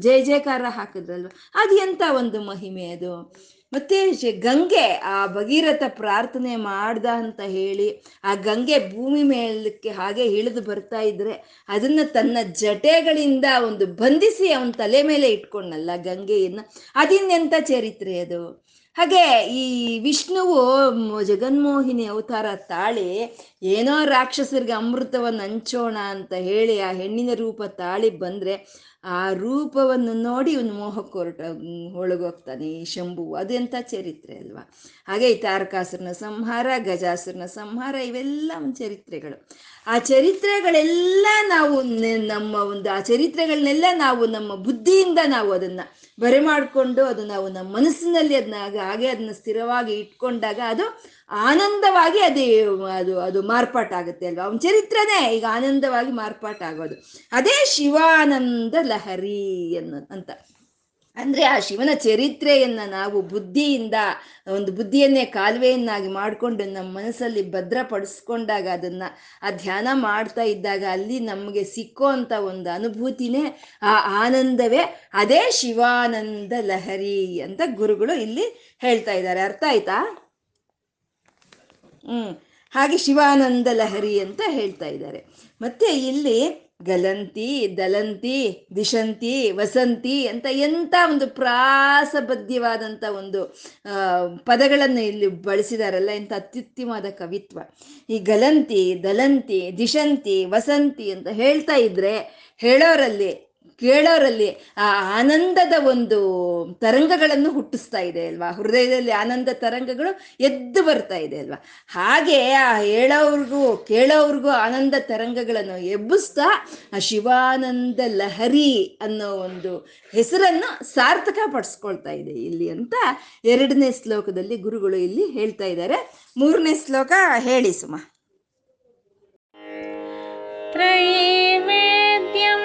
ಜಯ ಜಯಕಾರ ಹಾಕಿದ್ರಲ್ವ. ಅದು ಎಂತ ಒಂದು ಮಹಿಮೆ ಅದು? ಮತ್ತೆ ಗಂಗೆ, ಆ ಭಗೀರಥ ಪ್ರಾರ್ಥನೆ ಮಾಡ್ದ ಅಂತ ಹೇಳಿ, ಆ ಗಂಗೆ ಭೂಮಿ ಮೇಲಕ್ಕೆ ಹಾಗೆ ಇಳಿದು ಬರ್ತಾ ಇದ್ರೆ, ಅದನ್ನ ತನ್ನ ಜಟೆಗಳಿಂದ ಒಂದು ಬಂಧಿಸಿ ಅವನ ತಲೆ ಮೇಲೆ ಇಟ್ಕೊಂಡಲ್ಲ ಗಂಗೆಯನ್ನ. ಅದಿನ್ನೆಂತ ಚರಿತ್ರೆ ಅದು. ಹಾಗೆ ಈ ವಿಷ್ಣುವು ಜಗನ್ಮೋಹಿನಿ ಅವತಾರ ತಾಳಿ ಏನೋ ರಾಕ್ಷಸರಿಗೆ ಅಮೃತವನ್ನು ಹಂಚೋಣ ಅಂತ ಹೇಳಿ ಆ ಹೆಣ್ಣಿನ ರೂಪ ತಾಳಿ ಬಂದ್ರೆ ಆ ರೂಪವನ್ನು ನೋಡಿ ಇವನು ಮೋಹಕ್ಕೆ ಹೊರಟ ಒಳಗೋಗ್ತಾನೆ ಈ ಶಂಭು ಅದೆಂಥ ಚರಿತ್ರೆ ಅಲ್ವಾ? ಹಾಗೆ ಈ ತಾರಕಾಸುರನ ಸಂಹಾರ, ಗಜಾಸುರನ ಸಂಹಾರ, ಇವೆಲ್ಲ ಒಂದು ಚರಿತ್ರೆಗಳು. ಆ ಚರಿತ್ರೆಗಳೆಲ್ಲ ನಾವು ನಮ್ಮ ಒಂದು ಆ ಚರಿತ್ರೆಗಳನ್ನೆಲ್ಲ ನಾವು ನಮ್ಮ ಬುದ್ಧಿಯಿಂದ ನಾವು ಅದನ್ನ ಬರೆ ಮಾಡಿಕೊಂಡು ಅದು ನಾವು ನಮ್ಮ ಮನಸ್ಸಿನಲ್ಲಿ ಅದನ್ನ ಹಾಗೆ ಅದನ್ನ ಸ್ಥಿರವಾಗಿ ಇಟ್ಕೊಂಡಾಗ ಅದು ಆನಂದವಾಗಿ ಅದೇ, ಅದು ಅದು ಮಾರ್ಪಾಟಾಗುತ್ತೆ ಅಲ್ವಾ? ಅವನ ಚರಿತ್ರನೇ ಈಗ ಆನಂದವಾಗಿ ಮಾರ್ಪಾಟಾಗೋದು ಅದೇ ಶಿವಾನಂದ ಲಹರಿ ಅನ್ನೋ ಅಂತ. ಅಂದ್ರೆ ಆ ಶಿವನ ಚರಿತ್ರೆಯನ್ನ ನಾವು ಬುದ್ಧಿಯಿಂದ, ಒಂದು ಬುದ್ಧಿಯನ್ನೇ ಕಾಲುವೆಯನ್ನಾಗಿ ಮಾಡಿಕೊಂಡು ನಮ್ಮ ಮನಸ್ಸಲ್ಲಿ ಭದ್ರಪಡಿಸ್ಕೊಂಡಾಗ ಅದನ್ನ, ಆ ಧ್ಯಾನ ಮಾಡ್ತಾ ಇದ್ದಾಗ ಅಲ್ಲಿ ನಮಗೆ ಸಿಕ್ಕೋ ಅಂತ ಒಂದು ಅನುಭೂತಿನೇ, ಆ ಆನಂದವೇ ಅದೇ ಶಿವಾನಂದ ಲಹರಿ ಅಂತ ಗುರುಗಳು ಇಲ್ಲಿ ಹೇಳ್ತಾ ಇದ್ದಾರೆ. ಅರ್ಥ ಆಯ್ತಾ? ಹ್ಮ್. ಹಾಗೆ ಶಿವಾನಂದ ಲಹರಿ ಅಂತ ಹೇಳ್ತಾ ಇದ್ದಾರೆ. ಮತ್ತೆ ಇಲ್ಲಿ ಗಲಂತಿ ದಲಂತಿ, ದಿಶಂತಿ, ವಸಂತಿ ಅಂತ ಎಂಥ ಒಂದು ಪ್ರಾಸಬದ್ಧವಾದಂಥ ಒಂದು ಪದಗಳನ್ನು ಇಲ್ಲಿ ಬಳಸಿದಾರಲ್ಲ ಎಂಥ ಅತ್ಯುತ್ತಮವಾದ ಕವಿತ್ವ. ಈ ಗಲಂತಿ, ದಲಂತಿ, ದಿಶಂತಿ, ವಸಂತಿ ಅಂತ ಹೇಳ್ತಾ ಇದ್ರೆ ಹೇಳೋರಲ್ಲಿ ಕೇಳೋರಲ್ಲಿ ಆ ಆನಂದದ ಒಂದು ತರಂಗಗಳನ್ನು ಹುಟ್ಟಿಸ್ತಾ ಇದೆ ಅಲ್ವಾ? ಹೃದಯದಲ್ಲಿ ಆನಂದ ತರಂಗಗಳು ಎದ್ದು ಬರ್ತಾ ಇದೆ ಅಲ್ವಾ? ಹಾಗೆ ಆ ಹೇಳೋವ್ರಿಗೂ ಕೇಳೋವ್ರಿಗೂ ಆನಂದ ತರಂಗಗಳನ್ನು ಎಬ್ಬಿಸ್ತಾ, ಆ ಶಿವಾನಂದ ಲಹರಿ ಅನ್ನೋ ಒಂದು ಹೆಸರನ್ನು ಸಾರ್ಥಕ ಪಡಿಸ್ಕೊಳ್ತಾ ಇದೆ ಇಲ್ಲಿ ಅಂತ ಎರಡನೇ ಶ್ಲೋಕದಲ್ಲಿ ಗುರುಗಳು ಇಲ್ಲಿ ಹೇಳ್ತಾ ಇದ್ದಾರೆ. ಮೂರನೇ ಶ್ಲೋಕ ಹೇಳಿ ಸುಮ.
ತ್ರಯೇ
ವೇದ್ಯಂ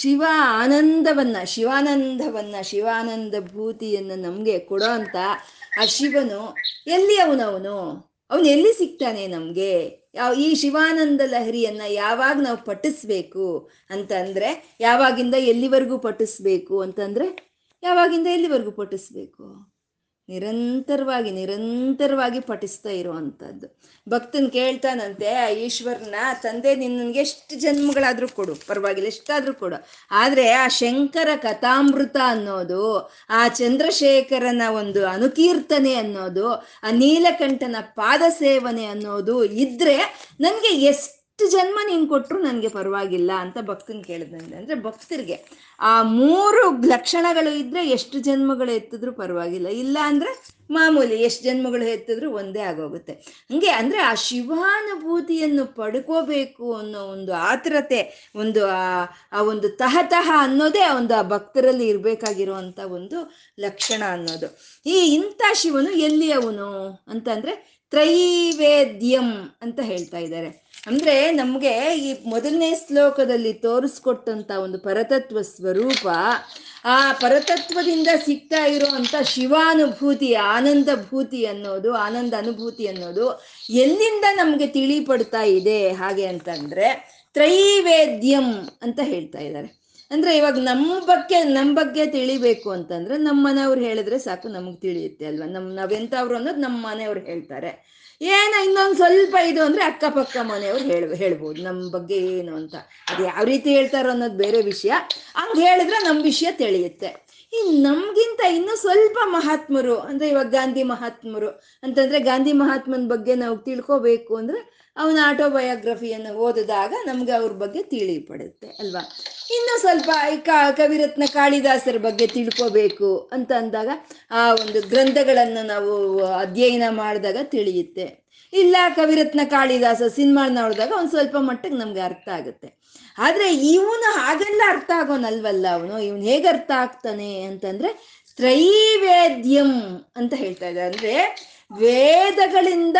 ಶಿವ ಆನಂದವನ್ನ ಶಿವಾನಂದವನ್ನ, ಶಿವಾನಂದ ಭೂತಿಯನ್ನ ನಮ್ಗೆ ಕೊಡೋ ಅಂತ ಆ ಶಿವನು ಎಲ್ಲಿ ಅವನವನು? ಅವನು ಎಲ್ಲಿ ಸಿಗ್ತಾನೆ ನಮ್ಗೆ? ಯಾವ ಈ ಶಿವಾನಂದ ಲಹರಿಯನ್ನ ಯಾವಾಗ ನಾವು ಪಠಿಸ್ಬೇಕು ಅಂತಂದ್ರೆ, ಯಾವಾಗಿಂದ ಎಲ್ಲಿವರೆಗೂ ಪಠಿಸ್ಬೇಕು ಅಂತಂದ್ರೆ, ಯಾವಾಗಿಂದ ಎಲ್ಲಿವರೆಗೂ ಪಠಿಸ್ಬೇಕು? ನಿರಂತರವಾಗಿ ನಿರಂತರವಾಗಿ ಪಠಿಸ್ತಾ ಇರುವಂಥದ್ದು ಭಕ್ತನ್ ಕೇಳ್ತಾನಂತೆ, ಆ ಈಶ್ವರನ ತಂದೆ ನಿನ್ನಗೆ ಎಷ್ಟು ಜನ್ಮಗಳಾದ್ರೂ ಕೊಡು, ಪರವಾಗಿಲ್ಲ, ಎಷ್ಟಾದ್ರೂ ಕೊಡು. ಆದ್ರೆ ಆ ಶಂಕರ ಕಥಾಮೃತ ಅನ್ನೋದು, ಆ ಚಂದ್ರಶೇಖರನ ಒಂದು ಅನುಕೀರ್ತನೆ ಅನ್ನೋದು, ಆ ನೀಲಕಂಠನ ಪಾದ ಸೇವನೆ ಅನ್ನೋದು ಇದ್ರೆ ನನ್ಗೆ ಎಷ್ಟು ಜನ್ಮ ನೀನು ಕೊಟ್ರು ನನಗೆ ಪರವಾಗಿಲ್ಲ ಅಂತ ಭಕ್ತನ್ ಕೇಳಿದಂತೆ ಅಂದ್ರೆ ಭಕ್ತರಿಗೆ ಆ ಮೂರು ಲಕ್ಷಣಗಳು ಇದ್ದರೆ ಎಷ್ಟು ಜನ್ಮಗಳು ಎತ್ತಿದ್ರು ಪರವಾಗಿಲ್ಲ. ಇಲ್ಲ ಅಂದ್ರೆ ಮಾಮೂಲಿ ಎಷ್ಟು ಜನ್ಮಗಳು ಎತ್ತಿದ್ರು ಒಂದೇ ಆಗೋಗುತ್ತೆ. ಹಂಗೆ ಅಂದ್ರೆ ಆ ಶಿವಾನುಭೂತಿಯನ್ನು ಪಡ್ಕೋಬೇಕು ಅನ್ನೋ ಒಂದು ಆತುರತೆ, ಒಂದು ಆ ಒಂದು ತಹತಹ ಅನ್ನೋದೇ ಒಂದು ಆ ಭಕ್ತರಲ್ಲಿ ಇರ್ಬೇಕಾಗಿರುವಂತ ಒಂದು ಲಕ್ಷಣ ಅನ್ನೋದು. ಈ ಇಂಥ ಶಿವನು ಎಲ್ಲಿ ಅವನು ಅಂತಂದ್ರೆ ತ್ರೈವೇದ್ಯಂ ಅಂತ ಹೇಳ್ತಾ ಇದ್ದಾರೆ. ಅಂದ್ರೆ ನಮ್ಗೆ ಈ ಮೊದಲನೇ ಶ್ಲೋಕದಲ್ಲಿ ತೋರಿಸ್ಕೊಟ್ಟಂತ ಒಂದು ಪರತತ್ವ ಸ್ವರೂಪ, ಆ ಪರತತ್ವದಿಂದ ಸಿಗ್ತಾ ಇರುವಂತ ಶಿವಾನುಭೂತಿ, ಆನಂದ ಭೂತಿ ಅನ್ನೋದು, ಆನಂದ ಅನುಭೂತಿ ಅನ್ನೋದು ಎಲ್ಲಿಂದ ನಮ್ಗೆ ತಿಳಿಪಡ್ತಾ ಇದೆ? ಹಾಗೆ ಅಂತಂದ್ರೆ ತ್ರೈವೇದ್ಯಂ ಅಂತ ಹೇಳ್ತಾ ಇದ್ದಾರೆ. ಅಂದ್ರೆ ಇವಾಗ ನಮ್ಮ ಬಗ್ಗೆ ನಮ್ಮ ಬಗ್ಗೆ ತಿಳಿಬೇಕು ಅಂತಂದ್ರೆ ನಮ್ಮ ಮನೆಯವ್ರು ಹೇಳಿದ್ರೆ ಸಾಕು ನಮಗೆ ತಿಳಿಯುತ್ತೆ ಅಲ್ವಾ? ನಮ್ ನಾವೆಂತವ್ರು ಅನ್ನೋದು ನಮ್ಮ ಮನೆಯವ್ರು ಹೇಳ್ತಾರೆ. ಏನ ಇನ್ನೊಂದು ಸ್ವಲ್ಪ ಇದು ಅಂದ್ರೆ ಅಕ್ಕಪಕ್ಕ ಮನೆಯವ್ರು ಹೇಳ್, ಹೇಳ್ಬೋದು ನಮ್ಮ ಬಗ್ಗೆ ಏನು ಅಂತ. ಅದು ಯಾವ ರೀತಿ ಹೇಳ್ತಾರೋ ಅನ್ನೋದು ಬೇರೆ ವಿಷಯ. ಹಂಗೆ ಹೇಳಿದ್ರೆ ನಮ್ಮ ವಿಷಯ ತಿಳಿಯುತ್ತೆ. ಈ ನಮ್ಗಿಂತ ಇನ್ನೂ ಸ್ವಲ್ಪ ಮಹಾತ್ಮರು, ಅಂದ್ರೆ ಇವಾಗ ಗಾಂಧಿ ಮಹಾತ್ಮರು ಅಂತಂದ್ರೆ ಗಾಂಧಿ ಮಹಾತ್ಮನ ಬಗ್ಗೆ ನಾವು ತಿಳ್ಕೋಬೇಕು ಅಂದ್ರೆ ಅವನ ಆಟೋಬಯೋಗ್ರಫಿಯನ್ನು ಓದಿದಾಗ ನಮ್ಗೆ ಅವ್ರ ಬಗ್ಗೆ ತಿಳಿ ಪಡುತ್ತೆ ಅಲ್ವಾ? ಇನ್ನು ಸ್ವಲ್ಪ ಈ ಕವಿರತ್ನ ಕಾಳಿದಾಸರ ಬಗ್ಗೆ ತಿಳ್ಕೋಬೇಕು ಅಂತ ಅಂದಾಗ ಆ ಒಂದು ಗ್ರಂಥಗಳನ್ನು ನಾವು ಅಧ್ಯಯನ ಮಾಡಿದಾಗ ತಿಳಿಯುತ್ತೆ. ಇಲ್ಲ ಕವಿರತ್ನ ಕಾಳಿದಾಸ ಸಿನಿಮಾ ನೋಡಿದಾಗ ಒಂದು ಸ್ವಲ್ಪ ಮಟ್ಟಿಗೆ ನಮ್ಗೆ ಅರ್ಥ ಆಗುತ್ತೆ. ಆದರೆ ಇವನು ಹಾಗೆಲ್ಲ ಅರ್ಥ ಆಗೋನಲ್ವಲ್ಲ ಅವನು? ಇವನು ಹೇಗೆ ಅರ್ಥ ಆಗ್ತಾನೆ ಅಂತಂದ್ರೆ ತ್ರೈವೇದ್ಯಂ ಅಂತ ಹೇಳ್ತಾ ಇದ್ದಾರೆ. ಅಂದ್ರೆ ವೇದಗಳಿಂದ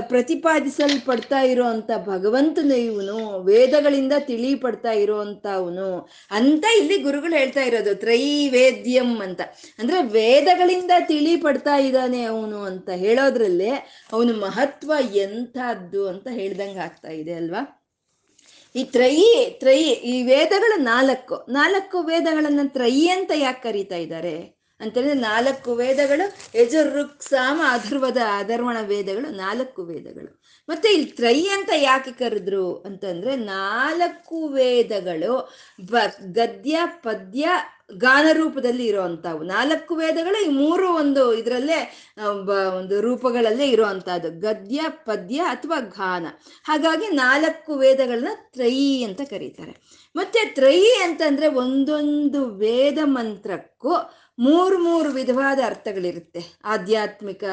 ಪ್ರತಿಪಾದಿಸಲ್ಪಡ್ತಾ ಇರೋಂಥ ಭಗವಂತನ ಇವನು, ವೇದಗಳಿಂದ ತಿಳಿಪಡ್ತಾ ಇರುವಂತ ಅವನು ಅಂತ ಇಲ್ಲಿ ಗುರುಗಳು ಹೇಳ್ತಾ ಇರೋದು, ತ್ರೈವೇದ್ಯಂ ಅಂತ. ಅಂದ್ರೆ ವೇದಗಳಿಂದ ತಿಳಿಪಡ್ತಾ ಇದ್ದಾನೆ ಅವನು ಅಂತ ಹೇಳೋದ್ರಲ್ಲೇ ಅವನು ಮಹತ್ವ ಎಂಥದ್ದು ಅಂತ ಹೇಳ್ದಂಗೆ ಆಗ್ತಾ ಇದೆ ಅಲ್ವಾ? ಈ ತ್ರೈ ತ್ರೈ, ಈ ವೇದಗಳ ನಾಲ್ಕು ನಾಲ್ಕು ವೇದಗಳನ್ನ ತ್ರೈ ಅಂತ ಯಾಕೆ ಕರೀತಾ ಇದ್ದಾರೆ? ಅಂತಂದ್ರೆ ನಾಲ್ಕು ವೇದಗಳು ಯಜುರ್ರುಕ್ ಸಾಮ ಅಧರ್ವದ ಅಧರ್ವಣ ವೇದಗಳು, ನಾಲ್ಕು ವೇದಗಳು. ಮತ್ತೆ ಇಲ್ಲಿ ತ್ರೈ ಅಂತ ಯಾಕೆ ಕರೆದ್ರು ಅಂತಂದ್ರೆ ನಾಲ್ಕು ವೇದಗಳು ಬ, ಗದ್ಯ, ಪದ್ಯ, ಗಾನ ರೂಪದಲ್ಲಿ ಇರುವಂತವು ನಾಲ್ಕು ವೇದಗಳು ಈ ಮೂರು ಒಂದು ಇದರಲ್ಲೇ ಒಂದು ರೂಪಗಳಲ್ಲೇ ಇರುವಂತಹದ್ದು ಗದ್ಯ, ಪದ್ಯ ಅಥವಾ ಗಾನ. ಹಾಗಾಗಿ ನಾಲ್ಕು ವೇದಗಳನ್ನ ತ್ರೈ ಅಂತ ಕರೀತಾರೆ. ಮತ್ತೆ ತ್ರೈ ಅಂತಂದ್ರೆ ಒಂದೊಂದು ವೇದ ಮಂತ್ರಕ್ಕೂ ಮೂರು ಮೂರು ವಿಧವಾದ ಅರ್ಥಗಳಿರುತ್ತೆ. ಆಧ್ಯಾತ್ಮಿಕ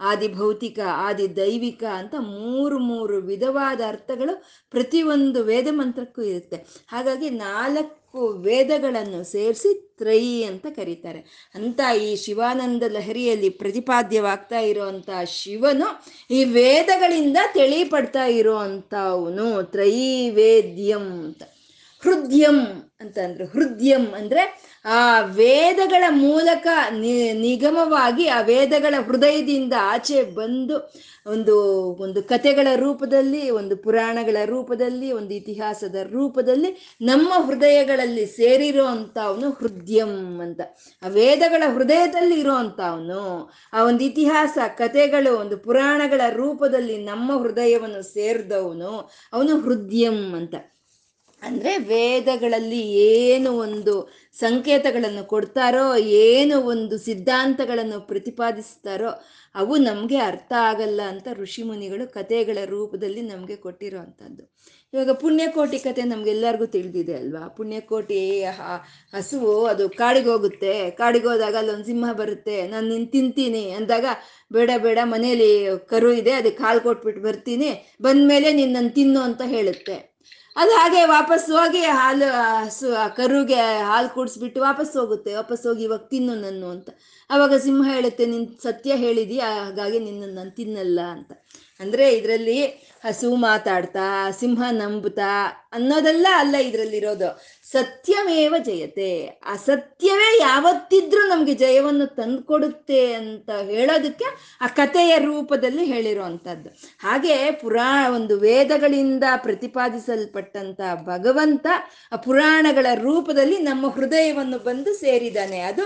ಆದಿ ಭೌತಿಕ ಆದಿ ದೈವಿಕ ಅಂತ ಮೂರು ಮೂರು ವಿಧವಾದ ಅರ್ಥಗಳು ಪ್ರತಿಯೊಂದು ವೇದ ಮಂತ್ರಕ್ಕೂ ಇರುತ್ತೆ. ಹಾಗಾಗಿ ನಾಲ್ಕು ವೇದಗಳನ್ನು ಸೇರಿಸಿ ತ್ರೈ ಅಂತ ಕರೀತಾರೆ. ಅಂತ ಈ ಶಿವಾನಂದ ಲಹರಿಯಲ್ಲಿ ಪ್ರತಿಪಾದ್ಯವಾಗ್ತಾ ಇರುವಂತ ಶಿವನು ಈ ವೇದಗಳಿಂದ ತಿಳಿಪಡ್ತಾ ಇರುವಂತವನು ತ್ರೈವೇದ್ಯಂ ಅಂತ. ಹೃದಯಂ ಅಂತ ಹೃದ್ಯಂ ಹೃದಯಂ ಅಂದ್ರೆ ಆ ವೇದಗಳ ಮೂಲಕ ನಿಗಮವಾಗಿ ಆ ವೇದಗಳ ಹೃದಯದಿಂದ ಆಚೆ ಬಂದು ಒಂದು ಒಂದು ಕತೆಗಳ ರೂಪದಲ್ಲಿ, ಒಂದು ಪುರಾಣಗಳ ರೂಪದಲ್ಲಿ, ಒಂದು ಇತಿಹಾಸದ ರೂಪದಲ್ಲಿ ನಮ್ಮ ಹೃದಯಗಳಲ್ಲಿ ಸೇರಿರೋ ಅವನು ಹೃದಯಂ ಅಂತ. ಆ ವೇದಗಳ ಹೃದಯದಲ್ಲಿ ಇರೋ ಅವನು ಆ ಒಂದು ಇತಿಹಾಸ ಕತೆಗಳು ಒಂದು ಪುರಾಣಗಳ ರೂಪದಲ್ಲಿ ನಮ್ಮ ಹೃದಯವನ್ನು ಸೇರಿದವನು ಅವನು ಹೃದಯಂ ಅಂತ. ಅಂದ್ರೆ ವೇದಗಳಲ್ಲಿ ಏನು ಒಂದು ಸಂಕೇತಗಳನ್ನು ಕೊಡ್ತಾರೋ, ಏನು ಒಂದು ಸಿದ್ಧಾಂತಗಳನ್ನು ಪ್ರತಿಪಾದಿಸ್ತಾರೋ, ಅವು ನಮಗೆ ಅರ್ಥ ಆಗಲ್ಲ ಅಂತ ಋಷಿಮುನಿಗಳು ಕಥೆಗಳ ರೂಪದಲ್ಲಿ ನಮಗೆ ಕೊಟ್ಟಿರೋವಂಥದ್ದು ಇವಾಗ ಪುಣ್ಯಕೋಟಿ ಕತೆ ನಮ್ಗೆಲ್ಲರಿಗೂ ತಿಳಿದಿದೆ ಅಲ್ವಾ? ಪುಣ್ಯಕೋಟಿ ಹಸುವು, ಅದು ಕಾಡಿಗೆ ಹೋಗುತ್ತೆ ಕಾಡಿಗೆ ಹೋದಾಗ ಅಲ್ಲೊಂದು ಸಿಂಹ ಬರುತ್ತೆ. ನಾನು ನಿನ್ ತಿಂತೀನಿ ಅಂದಾಗ ಬೇಡ ಬೇಡ, ಮನೇಲಿ ಕರು ಇದೆ, ಅದಕ್ಕೆ ಕಾಲು ಕೊಟ್ಬಿಟ್ಟು ಬರ್ತೀನಿ. ಬಂದಮೇಲೆ ನೀನು ನನ್ನ ತಿನ್ನು ಅಂತ ಹೇಳುತ್ತೆ. ಅದು ಹಾಗೆ ವಾಪಸ್ ಹೋಗಿ ಹಾಲು, ಆ ಕರುಗೆ ಹಾಲು ಕುಡಿಸ್ಬಿಟ್ಟು ವಾಪಸ್ ಹೋಗುತ್ತೆ. ವಾಪಸ್ ಹೋಗಿ ಇವಾಗ ತಿನ್ನು ನನ್ನು ಅಂತ. ಅವಾಗ ಸಿಂಹ ಹೇಳುತ್ತೆ, ನಿನ್ ಸತ್ಯ ಹೇಳಿದಿ, ಹಾಗಾಗಿ ನಿನ್ನ ನಾನು ತಿನ್ನಲ್ಲ ಅಂತ. ಅಂದ್ರೆ ಇದರಲ್ಲಿ ಹಸು ಮಾತಾಡ್ತಾ, ಸಿಂಹ ನಂಬುತ್ತಾ ಅನ್ನೋದೆಲ್ಲ ಅಲ್ಲ ಇದರಲ್ಲಿ ಇರೋದು. ಸತ್ಯಮೇವ ಜಯತೆ, ಅಸತ್ಯವೇ ಯಾವತ್ತಿದ್ರೂ ನಮಗೆ ಜಯವನ್ನು ತಂದುಕೊಡುತ್ತೆ ಅಂತ ಹೇಳೋದಕ್ಕೆ ಆ ಕಥೆಯ ರೂಪದಲ್ಲಿ ಹೇಳಿರುವಂಥದ್ದು. ಹಾಗೆ ಪುರಾ, ಒಂದು ವೇದಗಳಿಂದ ಪ್ರತಿಪಾದಿಸಲ್ಪಟ್ಟಂತ ಭಗವಂತ ಆ ಪುರಾಣಗಳ ರೂಪದಲ್ಲಿ ನಮ್ಮ ಹೃದಯವನ್ನು ಬಂದು ಸೇರಿದ್ದಾನೆ. ಅದು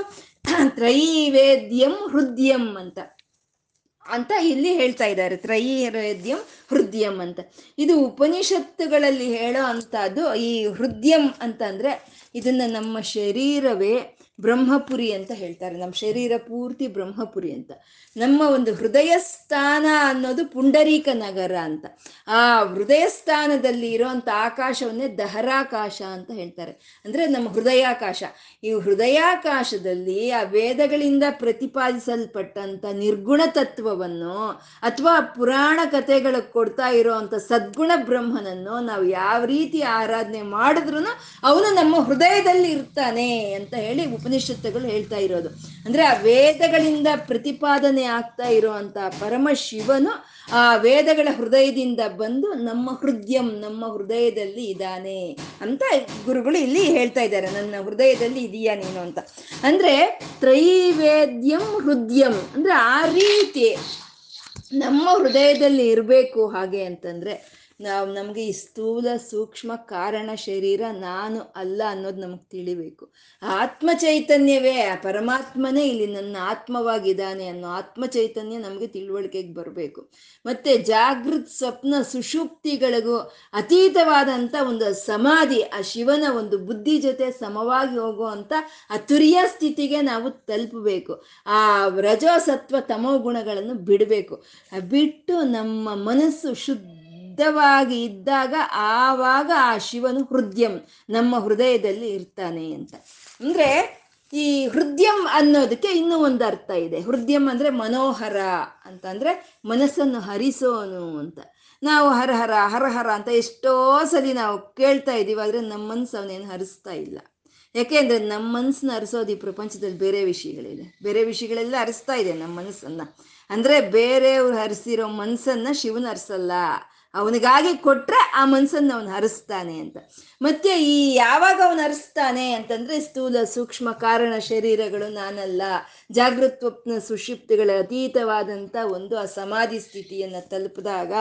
ತ್ರೈವೇದ್ಯಂ ಹೃದಯಂ ಅಂತ. ಅಂತ ಇಲ್ಲಿ ಹೇಳ್ತಾ ಇದ್ದಾರೆ. ತ್ರೈವೇದ್ಯಂ ಹೃದಯಂ ಅಂತ. ಇದು ಉಪನಿಷತ್ತುಗಳಲ್ಲಿ ಹೇಳೋ ಅಂಥದ್ದು ಈ ಹೃದಯಂ ಅಂತ ಅಂದ್ರೆ ಇದನ್ನ ನಮ್ಮ ಶರೀರವೇ ಬ್ರಹ್ಮಪುರಿ ಅಂತ ಹೇಳ್ತಾರೆ. ನಮ್ಮ ಶರೀರ ಪೂರ್ತಿ ಬ್ರಹ್ಮಪುರಿ ಅಂತ. ನಮ್ಮ ಒಂದು ಹೃದಯ ಸ್ಥಾನ ಅನ್ನೋದು ಪುಂಡರೀಕ ನಗರ ಅಂತ. ಆ ಹೃದಯ ಸ್ಥಾನದಲ್ಲಿ ಇರೋಂಥ ಆಕಾಶವನ್ನೇ ದಹರಾಕಾಶ ಅಂತ ಹೇಳ್ತಾರೆ. ಅಂದ್ರೆ ನಮ್ಮ ಹೃದಯಾಕಾಶ. ಈ ಹೃದಯಾಕಾಶದಲ್ಲಿ ಆ ವೇದಗಳಿಂದ ಪ್ರತಿಪಾದಿಸಲ್ಪಟ್ಟಂತ ನಿರ್ಗುಣ ತತ್ವವನ್ನು ಅಥವಾ ಪುರಾಣ ಕಥೆಗಳು ಕೊಡ್ತಾ ಇರೋವಂಥ ಸದ್ಗುಣ ಬ್ರಹ್ಮನನ್ನು ನಾವು ಯಾವ ರೀತಿ ಆರಾಧನೆ ಮಾಡಿದ್ರು ಅವನು ನಮ್ಮ ಹೃದಯದಲ್ಲಿ ಇರ್ತಾನೆ ಅಂತ ಹೇಳಿ ಉಪನಿಷತ್ತುಗಳು ಹೇಳ್ತಾ ಇರೋದು. ಅಂದ್ರೆ ಆ ವೇದಗಳಿಂದ ಪ್ರತಿಪಾದನೆ ಆಗ್ತಾ ಇರುವಂತ ಪರಮ ಶಿವನು ಆ ವೇದಗಳ ಹೃದಯದಿಂದ ಬಂದು ನಮ್ಮ ಹೃದಯಂ, ನಮ್ಮ ಹೃದಯದಲ್ಲಿ ಇದ್ದಾನೆ ಅಂತ ಗುರುಗಳು ಇಲ್ಲಿ ಹೇಳ್ತಾ ಇದ್ದಾರೆ. ನನ್ನ ಹೃದಯದಲ್ಲಿ ಇದೀಯಾ ನೀನು ಅಂತ. ಅಂದ್ರೆ ತ್ರೈವೇದ್ಯಂ ಹೃದಯಂ. ಅಂದ್ರೆ ಆ ರೀತಿ ನಮ್ಮ ಹೃದಯದಲ್ಲಿ ಇರಬೇಕು ಹಾಗೆ ಅಂತಂದ್ರೆ ನಾವು ನಮಗೆ ಈ ಸ್ಥೂಲ ಸೂಕ್ಷ್ಮ ಕಾರಣ ಶರೀರ ನಾನು ಅಲ್ಲ ಅನ್ನೋದು ನಮಗೆ ತಿಳಿಬೇಕು. ಆತ್ಮ ಚೈತನ್ಯವೇ ಪರಮಾತ್ಮನೇ ಇಲ್ಲಿ ನನ್ನ ಆತ್ಮವಾಗಿದ್ದಾನೆ ಅನ್ನೋ ಆತ್ಮ ಚೈತನ್ಯ ನಮಗೆ ತಿಳುವಳಿಕೆಗೆ ಬರಬೇಕು. ಮತ್ತೆ ಜಾಗೃತ್ ಸ್ವಪ್ನ ಸುಷುಪ್ತಿಗಳಿಗೂ ಅತೀತವಾದಂಥ ಒಂದು ಸಮಾಧಿ, ಆ ಶಿವನ ಒಂದು ಬುದ್ಧಿ ಜೊತೆ ಸಮವಾಗಿ ಹೋಗುವಂಥ ಆ ತುರಿಯ ಸ್ಥಿತಿಗೆ ನಾವು ತಲುಪಬೇಕು. ಆ ರಜೋ ಸತ್ವ ತಮೋ ಗುಣಗಳನ್ನು ಬಿಡಬೇಕು. ಬಿಟ್ಟು ನಮ್ಮ ಮನಸ್ಸು ಶುದ್ಧ ಶುದ್ಧವಾಗಿ ಇದ್ದಾಗ ಆವಾಗ ಆ ಶಿವನು ಹೃದಯಂ, ನಮ್ಮ ಹೃದಯದಲ್ಲಿ ಇರ್ತಾನೆ ಅಂತ. ಅಂದ್ರೆ ಈ ಹೃದಯಂ ಅನ್ನೋದಕ್ಕೆ ಇನ್ನೂ ಒಂದು ಅರ್ಥ ಇದೆ. ಹೃದಯಂ ಅಂದ್ರೆ ಮನೋಹರ ಅಂತ, ಅಂದ್ರೆ ಮನಸ್ಸನ್ನು ಹರಿಸೋನು ಅಂತ. ನಾವು ಹರಹರ ಹರಹರ ಅಂತ ಎಷ್ಟೋ ಸಲಿ ನಾವು ಕೇಳ್ತಾ ಇದೀವಿ ಆದ್ರೆ ನಮ್ಮ ಮನ್ಸು ಅವನೇನು ಹರಿಸ್ತಾ ಇಲ್ಲ. ಯಾಕೆಂದ್ರೆ ನಮ್ಮ ಮನಸ್ಸನ್ನ ಹರಿಸೋದು ಈ ಪ್ರಪಂಚದಲ್ಲಿ ಬೇರೆ ವಿಷಯಗಳಿದೆ ಬೇರೆ ವಿಷಯಗಳೆಲ್ಲ ಹರಿಸ್ತಾ ಇದೆ ನಮ್ಮ ಮನಸ್ಸನ್ನ. ಅಂದ್ರೆ ಬೇರೆಯವ್ರು ಹರಿಸಿರೋ ಮನಸ್ಸನ್ನ ಶಿವನ ಹರಿಸಲ್ಲ. ಅವನಿಗಾಗಿ ಕೊಟ್ರೆ ಆ ಮನ್ಸನ್ನ ಅವನು ಹರಿಸ್ತಾನೆ ಅಂತ. ಮತ್ತೆ ಈ ಯಾವಾಗ ಅವನು ಹರಿಸ್ತಾನೆ ಅಂತಂದ್ರೆ ಸ್ಥೂಲ ಸೂಕ್ಷ್ಮ ಕಾರಣ ಶರೀರಗಳು ನಾನಲ್ಲ ಜಾಗೃತ್ವಪ್ನ ಸುಷಿಪ್ತಿಗಳ ಅತೀತವಾದಂಥ ಒಂದು ಆ ಸಮಾಧಿ ಸ್ಥಿತಿಯನ್ನು ತಲುಪಿದಾಗ,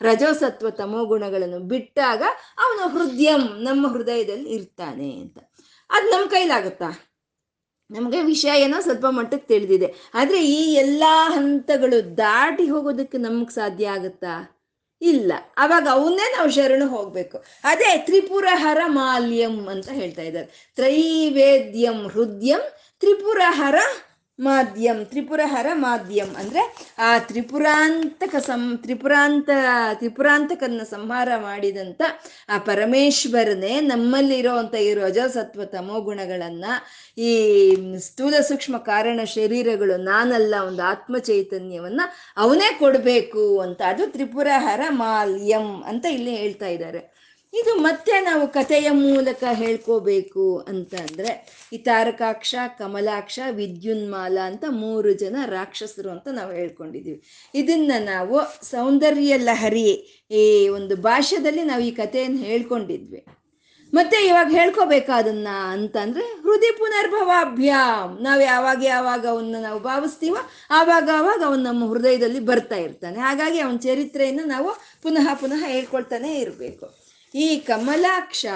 ರಜೋಸತ್ವ ತಮೋಗುಣಗಳನ್ನು ಬಿಟ್ಟಾಗ ಅವನು ಹೃದಯಂ, ನಮ್ಮ ಹೃದಯದಲ್ಲಿ ಇರ್ತಾನೆ ಅಂತ. ಅದು ನಮ್ಮ ಕೈಲಾಗುತ್ತಾ? ನಮಗೆ ವಿಷಯ ಏನೋ ಸ್ವಲ್ಪ ಮಟ್ಟಕ್ಕೆ ತಿಳಿದಿದೆ. ಆದರೆ ಈ ಎಲ್ಲ ಹಂತಗಳು ದಾಟಿ ಹೋಗೋದಕ್ಕೆ ನಮಗೆ ಸಾಧ್ಯ ಆಗುತ್ತಾ? ಇಲ್ಲ. ಅವಾಗ ಅವನ್ನೇ ನಾವು ಶರಣು ಹೋಗ್ಬೇಕು. ಅದೇ ತ್ರಿಪುರಹರ ಮಾಲ್ಯಂ ಅಂತ ಹೇಳ್ತಾ ಇದ್ದಾರೆ. ತ್ರೈವೇದ್ಯಂ ಹೃದಯಂ ತ್ರಿಪುರಹರ ಮಾಧ್ಯಂ ತ್ರಿಪುರಹರ ಮಾಧ್ಯಮ್ ಅಂದ್ರೆ ಆ ತ್ರಿಪುರಾಂತಕ ಸಂ, ತ್ರಿಪುರಾಂತ, ತ್ರಿಪುರಾಂತಕನ್ನ ಸಂಹಾರ ಮಾಡಿದಂತ ಆ ಪರಮೇಶ್ವರನೇ ನಮ್ಮಲ್ಲಿರೋಂಥ ಈ ರಜಸತ್ವ ತಮೋ ಗುಣಗಳನ್ನ, ಈ ಸ್ಥೂಲ ಸೂಕ್ಷ್ಮ ಕಾರಣ ಶರೀರಗಳು ನಾನಲ್ಲ ಒಂದು ಆತ್ಮ ಚೈತನ್ಯವನ್ನ ಅವನೇ ಕೊಡಬೇಕು ಅಂತ. ಅದು ತ್ರಿಪುರಹರ ಮಾಲ್ಯಂ ಅಂತ ಇಲ್ಲಿ ಹೇಳ್ತಾ ಇದ್ದಾರೆ. ಇದು ಮತ್ತೆ ನಾವು ಕಥೆಯ ಮೂಲಕ ಹೇಳ್ಕೋಬೇಕು ಅಂತ ಅಂದ್ರೆ, ಈ ತಾರಕಾಕ್ಷ, ಕಮಲಾಕ್ಷ, ವಿದ್ಯುನ್ಮಾಲ ಅಂತ ಮೂರು ಜನ ರಾಕ್ಷಸರು ಅಂತ ನಾವು ಹೇಳ್ಕೊಂಡಿದೀವಿ. ಇದನ್ನ ನಾವು ಸೌಂದರ್ಯ ಲಹರಿ ಈ ಒಂದು ಭಾಷೆದಲ್ಲಿ ನಾವು ಈ ಕಥೆಯನ್ನು ಹೇಳ್ಕೊಂಡಿದ್ವಿ. ಮತ್ತೆ ಇವಾಗ ಹೇಳ್ಕೋಬೇಕಾದನ್ನ ಅಂತಂದ್ರೆ ಹೃದಯ ಪುನರ್ಭವಾಭ್ಯಾಮ್. ನಾವು ಯಾವಾಗ ಯಾವಾಗ ಅವನ್ನ ನಾವು ಭಾವಿಸ್ತೀವೋ ಆವಾಗ ಆವಾಗ ಅವನು ನಮ್ಮ ಹೃದಯದಲ್ಲಿ ಬರ್ತಾ ಇರ್ತಾನೆ. ಹಾಗಾಗಿ ಅವನ ಚರಿತ್ರೆಯನ್ನು ನಾವು ಪುನಃ ಪುನಃ ಹೇಳ್ಕೊಳ್ತಾನೆ ಇರಬೇಕು. ಈ ಕಮಲಾಕ್ಷ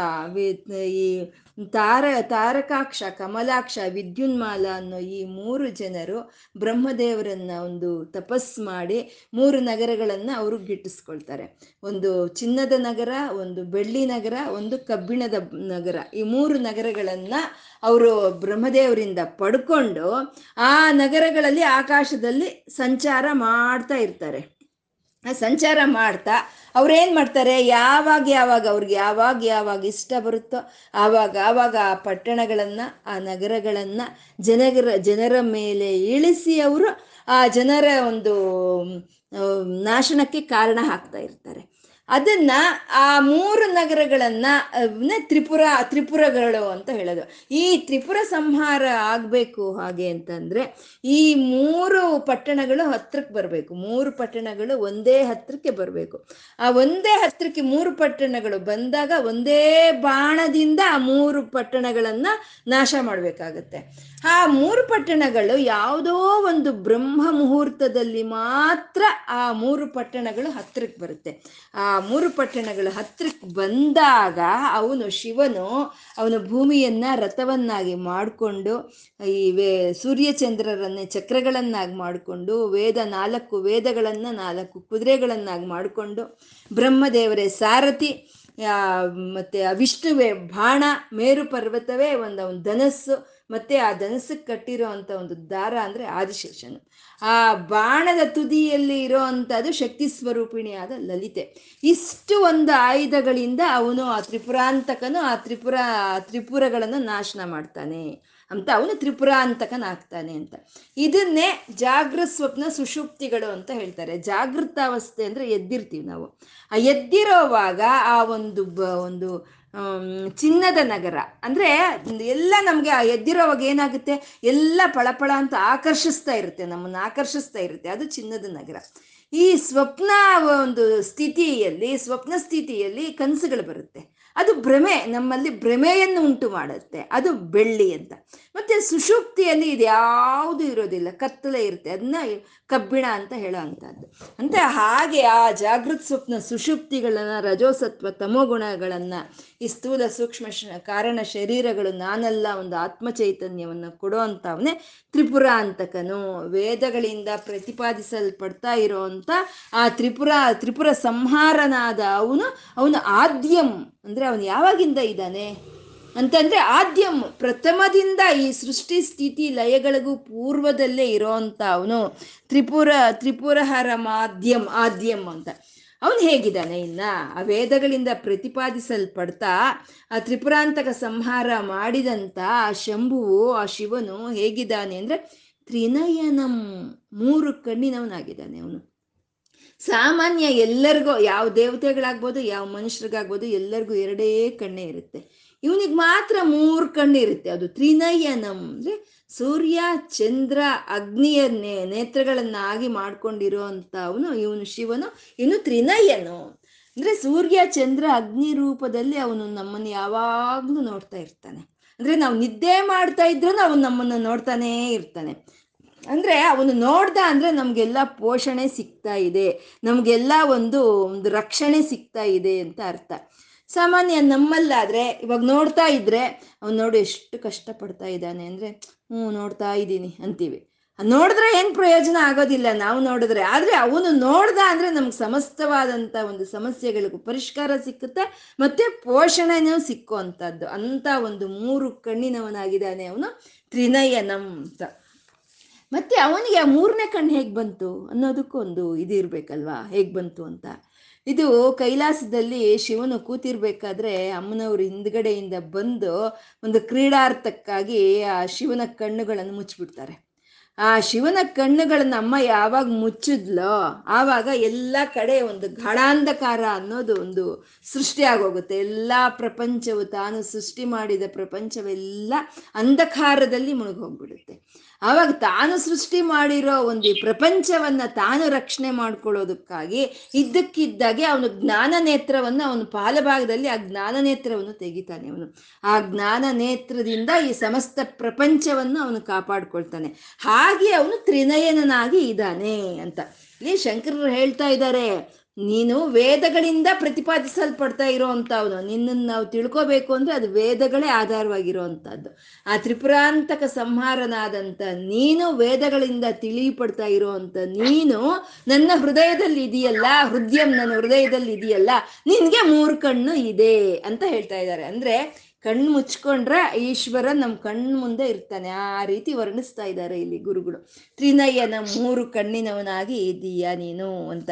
ಈ ತಾರ, ತಾರಕಾಕ್ಷ, ಕಮಲಾಕ್ಷ, ವಿದ್ಯುನ್ಮಾಲ ಅನ್ನೋ ಈ ಮೂರು ಜನರು ಬ್ರಹ್ಮದೇವರನ್ನ ಒಂದು ತಪಸ್ ಮಾಡಿ ಮೂರು ನಗರಗಳನ್ನ ಅವರು ಗಿಟ್ಟಿಸ್ಕೊಳ್ತಾರೆ. ಒಂದು ಚಿನ್ನದ ನಗರ, ಒಂದು ಬೆಳ್ಳಿ ನಗರ, ಒಂದು ಕಬ್ಬಿಣದ ನಗರ. ಈ ಮೂರು ನಗರಗಳನ್ನ ಅವರು ಬ್ರಹ್ಮದೇವರಿಂದ ಪಡ್ಕೊಂಡು ಆ ನಗರಗಳಲ್ಲಿ, ಆಕಾಶದಲ್ಲಿ ಸಂಚಾರ ಮಾಡ್ತಾ ಇರ್ತಾರೆ. ಸಂಚಾರ ಮಾಡ್ತಾ ಅವ್ರೇನ್ ಮಾಡ್ತಾರೆ? ಯಾವಾಗ ಯಾವಾಗ ಅವ್ರಿಗೆ ಯಾವಾಗ ಯಾವಾಗ ಇಷ್ಟ ಬರುತ್ತೋ ಆವಾಗ ಆವಾಗ ಆ ಪಟ್ಟಣಗಳನ್ನು, ಆ ನಗರಗಳನ್ನು ಜನಗರ, ಜನರ ಮೇಲೆ ಇಳಿಸಿ ಅವರು ಆ ಜನರ ಒಂದು ನಾಶನಕ್ಕೆ ಕಾರಣ ಆಗ್ತಾ ಇರ್ತಾರೆ. ಅದನ್ನ ಆ ಮೂರು ನಗರಗಳನ್ನ ತ್ರಿಪುರ, ತ್ರಿಪುರಗಳು ಅಂತ ಹೇಳೋದು. ಈ ತ್ರಿಪುರ ಸಂಹಾರ ಆಗ್ಬೇಕು ಹಾಗೆ ಅಂತಂದ್ರೆ, ಈ ಮೂರು ಪಟ್ಟಣಗಳು ಹತ್ರಕ್ಕೆ ಬರಬೇಕು. ಮೂರು ಪಟ್ಟಣಗಳು ಒಂದೇ ಹತ್ರಕ್ಕೆ ಬರಬೇಕು. ಆ ಒಂದೇ ಹತ್ರಕ್ಕೆ ಮೂರು ಪಟ್ಟಣಗಳು ಬಂದಾಗ ಒಂದೇ ಬಾಣದಿಂದ ಆ ಮೂರು ಪಟ್ಟಣಗಳನ್ನ ನಾಶ ಮಾಡ್ಬೇಕಾಗತ್ತೆ. ಆ ಮೂರು ಪಟ್ಟಣಗಳು ಯಾವುದೋ ಒಂದು ಬ್ರಹ್ಮ ಮುಹೂರ್ತದಲ್ಲಿ ಮಾತ್ರ ಆ ಮೂರು ಪಟ್ಟಣಗಳು ಹತ್ತಿರಕ್ಕೆ ಬರುತ್ತೆ. ಆ ಮೂರು ಪಟ್ಟಣಗಳು ಹತ್ತಿರಕ್ಕೆ ಬಂದಾಗ ಅವನು ಶಿವನು, ಅವನ ಭೂಮಿಯನ್ನ ರಥವನ್ನಾಗಿ ಮಾಡಿಕೊಂಡು, ಈ ವೇ ಸೂರ್ಯಚಂದ್ರರನ್ನೇ ಚಕ್ರಗಳನ್ನಾಗಿ ಮಾಡಿಕೊಂಡು, ವೇದ ನಾಲ್ಕು ವೇದಗಳನ್ನ ನಾಲ್ಕು ಕುದುರೆಗಳನ್ನಾಗಿ ಮಾಡಿಕೊಂಡು, ಬ್ರಹ್ಮದೇವರೇ ಸಾರಥಿ ಮತ್ತೆ ವಿಷ್ಣುವೇ ಬಾಣ ಮೇರು ಪರ್ವತವೇ ಒಂದು ಒಂದು ಧನಸ್ಸು ಮತ್ತೆ ಆ ಧನಸ್ಸಕ್ಕೆ ಕಟ್ಟಿರೋ ಅಂತ ಒಂದು ದಾರ ಅಂದ್ರೆ ಆದಿಶೇಷನು. ಆ ಬಾಣದ ತುದಿಯಲ್ಲಿ ಇರೋ ಅಂತದ್ದು ಶಕ್ತಿ ಸ್ವರೂಪಿಣಿಯಾದ ಲಲಿತೆ. ಇಷ್ಟು ಒಂದು ಆಯುಧಗಳಿಂದ ಅವನು ಆ ತ್ರಿಪುರಾಂತಕನು ಆ ತ್ರಿಪುರ ತ್ರಿಪುರಗಳನ್ನು ನಾಶನ ಮಾಡ್ತಾನೆ ಅಂತ ಅವನು ತ್ರಿಪುರಾಂತಕನಾಗ್ತಾನೆ ಅಂತ. ಇದನ್ನೇ ಜಾಗೃ ಸ್ವಪ್ನ ಸುಷುಪ್ತಿಗಳು ಅಂತ ಹೇಳ್ತಾರೆ. ಜಾಗೃತಾವಸ್ಥೆ ಅಂದ್ರೆ ಎದ್ದಿರ್ತೀವಿ ನಾವು. ಆ ಎದ್ದಿರೋವಾಗ ಆ ಒಂದು ಒಂದು ಚಿನ್ನದ ನಗರ. ಅಂದ್ರೆ ಎಲ್ಲ ನಮ್ಗೆ ಎದ್ದಿರೋವಾಗ ಏನಾಗುತ್ತೆ? ಎಲ್ಲ ಪಳಪಳ ಅಂತ ಆಕರ್ಷಿಸ್ತಾ ಇರುತ್ತೆ, ನಮ್ಮನ್ನ ಆಕರ್ಷಿಸ್ತಾ ಇರುತ್ತೆ. ಅದು ಚಿನ್ನದ ನಗರ. ಈ ಸ್ವಪ್ನ ಒಂದು ಸ್ಥಿತಿಯಲ್ಲಿ, ಸ್ವಪ್ನ ಸ್ಥಿತಿಯಲ್ಲಿ ಕನಸುಗಳು ಬರುತ್ತೆ. ಅದು ಭ್ರಮೆ, ನಮ್ಮಲ್ಲಿ ಭ್ರಮೆಯನ್ನು ಉಂಟು ಮಾಡುತ್ತೆ. ಅದು ಬೆಳ್ಳಿ ಅಂತ. ಮತ್ತೆ ಸುಷುಪ್ತಿಯಲ್ಲಿ ಇದು ಯಾವುದು ಇರೋದಿಲ್ಲ, ಕತ್ತಲೆ ಇರುತ್ತೆ ಅದನ್ನ ಕಬ್ಬಿಣ ಅಂತ ಹೇಳೋ ಅಂಥದ್ದು ಅಂತ ಹಾಗೆ ಆ ಜಾಗೃತ ಸ್ವಪ್ನ ಸುಷುಪ್ತಿಗಳನ್ನ ರಜೋಸತ್ವ ತಮೋಗುಣಗಳನ್ನ, ಈ ಸ್ಥೂಲ ಸೂಕ್ಷ್ಮ ಕಾರಣ ಶರೀರಗಳು ನಾನೆಲ್ಲ ಒಂದು ಆತ್ಮ ಚೈತನ್ಯವನ್ನು ಕೊಡೋ ತ್ರಿಪುರ ಅಂತಕನು ವೇದಗಳಿಂದ ಪ್ರತಿಪಾದಿಸಲ್ಪಡ್ತಾ ಇರೋವಂಥ ಆ ತ್ರಿಪುರ ತ್ರಿಪುರ ಸಂಹಾರನಾದ ಅವನು ಅವನು ಆದ್ಯಂ. ಅಂದ್ರೆ ಅವನು ಯಾವಾಗಿಂದ ಇದ್ದಾನೆ? ಅಂತಂದ್ರೆ ಆದ್ಯಂ, ಪ್ರಥಮದಿಂದ ಈ ಸೃಷ್ಟಿ ಸ್ಥಿತಿ ಲಯಗಳಿಗೂ ಪೂರ್ವದಲ್ಲೇ ಇರೋಂಥ ಅವನು. ತ್ರಿಪುರ, ತ್ರಿಪುರಹರ ಮಾಧ್ಯಮ್ ಆದ್ಯಂ ಅಂತ. ಅವನು ಹೇಗಿದ್ದಾನೆ ಇನ್ನ? ಆ ವೇದಗಳಿಂದ ಪ್ರತಿಪಾದಿಸಲ್ಪಡ್ತಾ, ಆ ತ್ರಿಪುರಾಂತಕ ಸಂಹಾರ ಮಾಡಿದಂತ ಆ ಶಂಭುವು, ಆ ಶಿವನು ಹೇಗಿದ್ದಾನೆ ಅಂದ್ರೆ ತ್ರಿನಯನಂ, ಮೂರು ಕಣ್ಣಿನವನಾಗಿದ್ದಾನೆ ಅವನು. ಸಾಮಾನ್ಯ ಎಲ್ಲರಿಗೂ, ಯಾವ ದೇವತೆಗಳಾಗ್ಬೋದು, ಯಾವ ಮನುಷ್ಯರಿಗಾಗ್ಬೋದು, ಎಲ್ಲರಿಗೂ ಎರಡೇ ಕಣ್ಣೇ ಇರುತ್ತೆ. ಇವನಿಗೆ ಮಾತ್ರ ಮೂರು ಕಣ್ಣು ಇರುತ್ತೆ ಅದು ತ್ರಿನಯನಂ, ಅಂದ್ರೆ ಸೂರ್ಯ, ಚಂದ್ರ, ಅಗ್ನಿಯ ನೇತ್ರಗಳನ್ನಾಗಿ ಮಾಡ್ಕೊಂಡಿರೋ ಅಂತ ಅವನು ಇವನು ಶಿವನು, ಇನ್ನು ತ್ರಿನಯನು. ಅಂದ್ರೆ ಸೂರ್ಯ, ಚಂದ್ರ, ಅಗ್ನಿ ರೂಪದಲ್ಲಿ ಅವನು ನಮ್ಮನ್ನು ಯಾವಾಗ್ಲೂ ನೋಡ್ತಾ ಇರ್ತಾನೆ. ಅಂದ್ರೆ ನಾವು ನಿದ್ದೆ ಮಾಡ್ತಾ ಇದ್ರೂ ಅವನು ನಮ್ಮನ್ನು ನೋಡ್ತಾನೇ ಇರ್ತಾನೆ. ಅಂದ್ರೆ ಅವನು ನೋಡ್ದ ಅಂದ್ರೆ ನಮಗೆಲ್ಲ ಪೋಷಣೆ ಸಿಗ್ತಾ ಇದೆ. ನಮಗೆಲ್ಲ ಒಂದು ಒಂದು ರಕ್ಷಣೆ ಸಿಗ್ತಾ ಇದೆ ಅಂತ ಅರ್ಥ. ಸಾಮಾನ್ಯ ನಮ್ಮಲ್ಲಾದ್ರೆ ಇವಾಗ ನೋಡ್ತಾ ಇದ್ರೆ, ಅವ್ನು ನೋಡಿ ಎಷ್ಟು ಕಷ್ಟಪಡ್ತಾ ಇದ್ದಾನೆ ಅಂದ್ರೆ ಹ್ಞೂ ನೋಡ್ತಾ ಇದ್ದೀನಿ ಅಂತೀವಿ. ನೋಡಿದ್ರೆ ಏನ್ ಪ್ರಯೋಜನ ಆಗೋದಿಲ್ಲ ನಾವು ನೋಡಿದ್ರೆ. ಆದ್ರೆ ಅವನು ನೋಡ್ದ ಅಂದ್ರೆ ನಮ್ಗೆ ಸಮಸ್ತವಾದಂತ ಒಂದು ಸಮಸ್ಯೆಗಳಿಗೂ ಪರಿಷ್ಕಾರ ಸಿಕ್ಕುತ್ತೆ, ಮತ್ತೆ ಪೋಷಣೆನೂ ಸಿಕ್ಕುವಂಥದ್ದು ಅಂತ ಒಂದು ಮೂರು ಕಣ್ಣಿನವನಾಗಿದ್ದಾನೆ ಅವನು ತ್ರಿನಯನಂ ಅಂತ. ಮತ್ತೆ ಅವನಿಗೆ ಆ ಮೂರನೇ ಕಣ್ಣು ಹೇಗೆ ಬಂತು ಅನ್ನೋದಕ್ಕೂ ಒಂದು ಇರಬೇಕಲ್ವಾ ಹೇಗೆ ಬಂತು ಅಂತ. ಇದು ಕೈಲಾಸದಲ್ಲಿ ಶಿವನು ಕೂತಿರ್ಬೇಕಾದ್ರೆ ಅಮ್ಮನವರು ಹಿಂದ್ಗಡೆಯಿಂದ ಬಂದು ಒಂದು ಕ್ರೀಡಾರ್ಥಕ್ಕಾಗಿ ಆ ಶಿವನ ಕಣ್ಣುಗಳನ್ನು ಮುಚ್ಚಿಬಿಡ್ತಾರೆ. ಆ ಶಿವನ ಕಣ್ಣುಗಳನ್ನ ಅಮ್ಮ ಯಾವಾಗ ಮುಚ್ಚಿದ್ಲೋ ಆವಾಗ ಎಲ್ಲ ಕಡೆ ಒಂದು ಘಳಾಂಧಕಾರ ಅನ್ನೋದು ಒಂದು ಸೃಷ್ಟಿ ಆಗೋಗುತ್ತೆ. ಎಲ್ಲ ಪ್ರಪಂಚವು ತಾನು ಸೃಷ್ಟಿ ಮಾಡಿದ ಪ್ರಪಂಚವೆಲ್ಲ ಅಂಧಕಾರದಲ್ಲಿ ಮುಳುಗೋಗ್ಬಿಡುತ್ತೆ. ಆವಾಗ ತಾನು ಸೃಷ್ಟಿ ಮಾಡಿರೋ ಒಂದು ಈ ಪ್ರಪಂಚವನ್ನ ತಾನು ರಕ್ಷಣೆ ಮಾಡ್ಕೊಳ್ಳೋದಕ್ಕಾಗಿ ಇದ್ದಕ್ಕಿದ್ದಾಗೆ ಅವನು ಜ್ಞಾನ ನೇತ್ರವನ್ನು ಅವನು ಪಾಲಭಾಗದಲ್ಲಿ ಆ ಜ್ಞಾನ ನೇತ್ರವನ್ನು ತೆಗಿತಾನೆ ಅವನು. ಆ ಜ್ಞಾನ ನೇತ್ರದಿಂದ ಈ ಸಮಸ್ತ ಪ್ರಪಂಚವನ್ನು ಅವನು ಕಾಪಾಡ್ಕೊಳ್ತಾನೆ. ಹಾಗೆ ಅವನು ತ್ರಿನಯನನಾಗಿ ಇದ್ದಾನೆ ಅಂತ. ಇಲ್ಲಿ ಶಂಕರರು ಹೇಳ್ತಾ ಇದ್ದಾರೆ ನೀನು ವೇದಗಳಿಂದ ಪ್ರತಿಪಾದಿಸಲ್ಪಡ್ತಾ ಇರೋವಂಥವನು ನಿನ್ನನ್ನು ನಾವು ತಿಳ್ಕೋಬೇಕು ಅಂದ್ರೆ ಅದು ವೇದಗಳೇ ಆಧಾರವಾಗಿರುವಂಥದ್ದು ಆ ತ್ರಿಪುರಾಂತಕ ಸಂಹಾರನಾದಂಥ ನೀನು ವೇದಗಳಿಂದ ತಿಳಿಪಡ್ತಾ ಇರೋವಂಥ ನೀನು ನನ್ನ ಹೃದಯದಲ್ಲಿ ಇದೆಯಲ್ಲ ಹೃದಯಂ ನನ್ನ ಹೃದಯದಲ್ಲಿ ಇದೆಯಲ್ಲ ನಿನಗೆ ಮೂರು ಕಣ್ಣು ಇದೆ ಅಂತ ಹೇಳ್ತಾ ಇದ್ದಾರೆ. ಅಂದ್ರೆ ಕಣ್ಣು ಮುಚ್ಕೊಂಡ್ರೆ ಈಶ್ವರ ನಮ್ಮ ಕಣ್ಣು ಮುಂದೆ ಇರ್ತಾನೆ. ಆ ರೀತಿ ವರ್ಣಿಸ್ತಾ ಇದ್ದಾರೆ ಇಲ್ಲಿ ಗುರುಗಳು. ತ್ರಿನಯನ ಮೂರು ಕಣ್ಣಿನವನಾಗಿ ಇದೀಯ ನೀನು ಅಂತ.